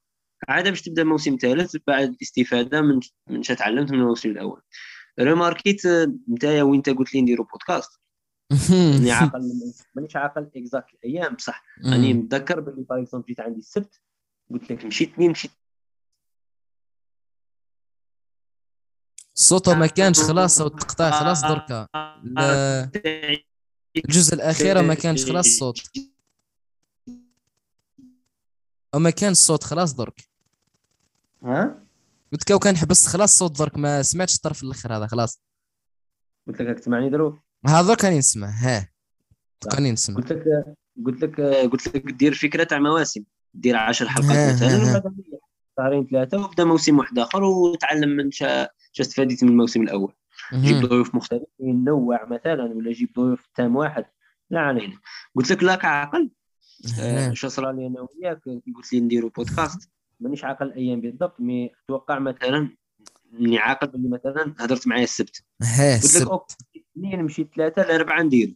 Speaker 1: عاد باش تبدأ موسم ثالث بعد الاستفادة من من تعلمت من الموسم الأول. ريماركيت نتايا وين أنت قلت لي نديرو بودكاست راني (laughs) عاقل مانيش عاقل exact الأيام بصح. راني متذكر باللي par exemple جيت عندي السبت قلت لك مشيت مين مشيت
Speaker 2: الصوت ما كانش خلاص صوت تقطع خلاص دركا. ال- الجزء الأخير ما كانش خلاص الصوت وما كان الصوت خلاص درك.
Speaker 1: ها؟
Speaker 2: قلت كاو كان حبست خلاص الصوت درك ما سمعتش الطرف الآخر هذا خلاص.
Speaker 1: قلت لك تسمعني دروك؟
Speaker 2: هذا كان نسمع ها. كان نسمع
Speaker 1: قلت لك قلت لك قلت لك دير فكرة تاع مواسم. دير 10 حلقات مثلا شهرين ثلاثة وبدا موسم واحد آخر وتعلم من شا شا استفاديت من الموسم الأول. جيب. ضيوف مختلفين نوع مثلا ولا جيب ضيوف تام واحد لا علينا. قلت لك لا كعقل
Speaker 2: ها.
Speaker 1: آه، شو صرا لي أنا وياك؟ قلت لي نديروا بودكاست. مانيش عاقل الأيام بالضبط mais أتوقع مثلا إني عاقل باللي مثلا هدرت معايا السبت. قلت لك OK اثنين مشيت ثلاثة لأربعة ندير.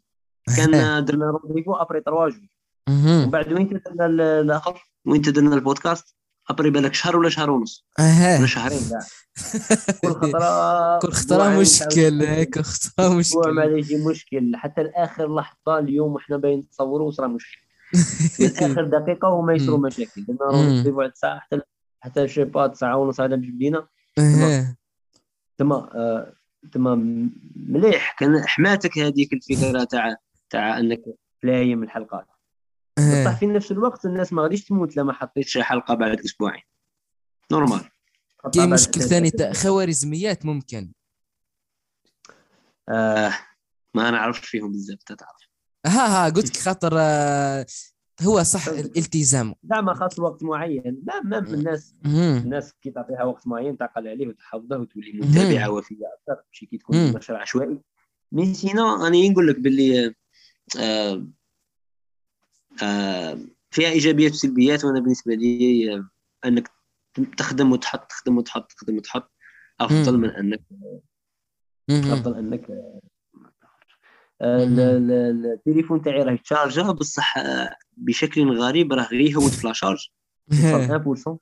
Speaker 1: كان درنا rendez-vous après
Speaker 2: trois.
Speaker 1: ومن بعد وين درنا ال- الآخر؟ وين درنا البودكاست؟ après بالك شهر ولا شهر ونص؟
Speaker 2: أها.
Speaker 1: ولا شهرين لا. (laughs) كل خطرة
Speaker 2: كل
Speaker 1: خطرة
Speaker 2: مشكل كل خطرة
Speaker 1: أسبوع ما
Speaker 2: مشكل
Speaker 1: يجي مشكل حتى لآخر لحظة اليوم وحنا باين نتصوروا وصرا مشكل من (laughs) اخر دقيقة وما يصيروا. مشاكل.
Speaker 2: مم.
Speaker 1: rendez-vous على الساعة حتى حتى je sais pas تسعه ونص هذا باش بدينا. تما آه، تما م- مليح. كان حماتك هذيك الفكرة تاع تاع إنك تلايم الحلقات. بصح
Speaker 2: أها
Speaker 1: في نفس الوقت الناس ما غاديش تموت لما حطيتش حلقة بعد أسبوعين. normal
Speaker 2: كاين مشكل ثاني. تاع خوارزميات ممكن.
Speaker 1: آه ما نعرفش فيهم بزاف تعرف.
Speaker 2: ها ها قلت لك خاطر آه، هو صح الالتزام.
Speaker 1: زعما خاص وقت معين. لا ما الناس. الناس كي تعطيها وقت معين تعقل عليه وتحفظه وتولي. متابعة وفيه أكثر ماشي كي تكون. نشر عشوائي. mais sinon أنا نقول لك باللي آه فيها إيجابيات وسلبيات وأنا بالنسبة لي أنك تخدم وتحط تخدم وتحط تخدم وتحط.
Speaker 2: أفضل.
Speaker 1: من أنك. أفضل أنك ال- ال- ال- التليفون تاعي راه يتشارجا بصح بشكل غريب راه غير يهود في la
Speaker 2: charge أها
Speaker 1: 1%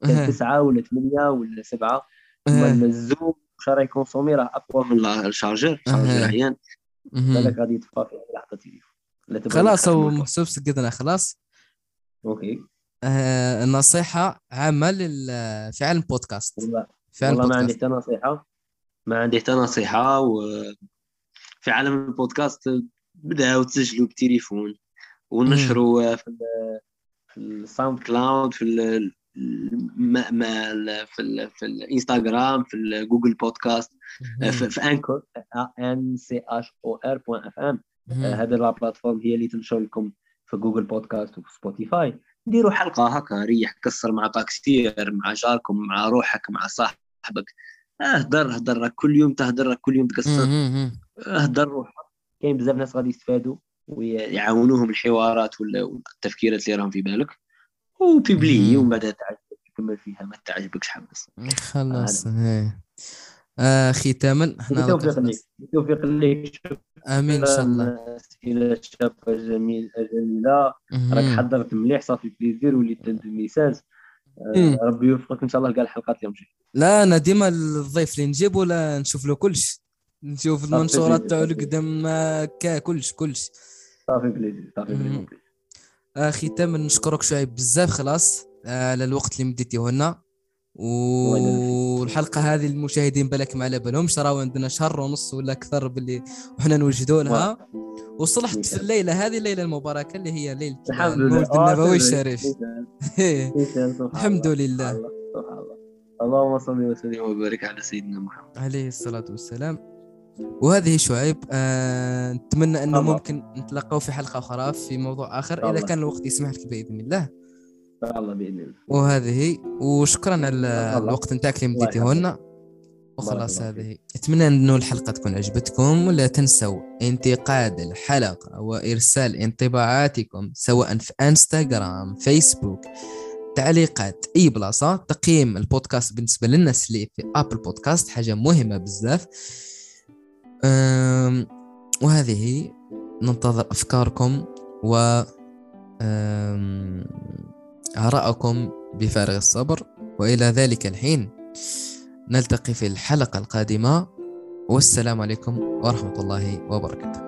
Speaker 1: كان تسعة ولا ثمانية ولا سبعة. ثم
Speaker 2: أها
Speaker 1: ال Zoom واش راه يكونسومي راه أقوى من ال chargeur.
Speaker 2: ال
Speaker 1: chargeur عيان.
Speaker 2: مهم.
Speaker 1: بالك غادي يطفى في لحظه
Speaker 2: خلاص هو. محسوب سقدنا خلاص؟
Speaker 1: OK.
Speaker 2: آه النصيحة عامة في عالم البودكاست
Speaker 1: والله
Speaker 2: في عالم
Speaker 1: والله ما عندي حتى نصيحة. ما عندي حتى نصيحة وفي عالم البودكاست بداو تسجلوا بالتليفون ونشروا في ال في ال SoundCloud في ال ما ما في ال في الإنستغرام في الجوجل بودكاست في, في Anchor A N C H O R point FM.
Speaker 2: مهم.
Speaker 1: هذه la plateforme هي اللي تنشر لكم في جوجل بودكاست وفي Spotify ديروا حلقة هكا ريح كسر مع طاكسير مع جاركم مع روحك مع صاحبك اهدر هدر راك كل يوم تهدر راك كل يوم تكسر
Speaker 2: مهم.
Speaker 1: اهدر روحك كاين بزاف ناس غادي يستفادوا ويعاونوهم الحوارات والتفكيرات اللي راهم في بالك و
Speaker 2: publie.
Speaker 1: ومن بعد تعجبك تكمل فيها ما تعجبكش حبس
Speaker 2: خلاص. آه ختاما. إحنا
Speaker 1: بالتوفيق. ليك. بالتوفيق شكرا
Speaker 2: آمين إن شاء الله.
Speaker 1: الاسئله شابه جميل جميله راك. حضرت مليح ça fait plaisir وليت message آه،. ربي يوفقك إن شاء الله كاع الحلقات مجي
Speaker 2: لا أنا ديما الضيف اللي نجيب ولا نشوف له كلش. نشوف المنشورات تاعو. القدام آه، كا كلش كلش.
Speaker 1: ça fait plaisir
Speaker 2: ça
Speaker 1: fait. plaisir.
Speaker 2: آه ختاما نشكرك شعيب بزاف خلاص آه، على الوقت اللي مديتيه لنا والحلقة هذه المشاهدين بالك ما على بالهمش راهو عندنا شهر ونص ولا أكثر باللي وحنا نوجدوا لها وصلحت في الليلة هذه الليلة المباركة اللي هي ليله
Speaker 1: الحمد لله
Speaker 2: المولد النبوي. الشريف (laughs) الحمد. لله.
Speaker 1: سبحان الله. اللهم صل وسلم وبارك على سيدنا محمد
Speaker 2: عليه الصلاة والسلام وهذه شعيب آه نتمنى أنه
Speaker 1: الله.
Speaker 2: ممكن نتلاقاو في حلقة أخرى في موضوع إذا
Speaker 1: الله.
Speaker 2: كان الوقت يسمح لك بإذن الله
Speaker 1: إن شاء الله بإذن الله.
Speaker 2: وهذه وشكرا على. الوقت نتاعك اللي مديته. لنا وخلاص هذه. أتمنى انه الحلقة تكون عجبتكم ولا تنسوا انتقاد الحلقة وإرسال انطباعاتكم سواء في إنستغرام فيسبوك تعليقات إي بلاصة. تقييم البودكاست بالنسبة للناس اللي في أبل بودكاست حاجة مهمة بزاف. وهذه. ننتظر أفكاركم و أم، آراءكم بفارغ الصبر وإلى ذلك الحين نلتقي في الحلقة القادمة. والسلام عليكم ورحمة الله وبركاته.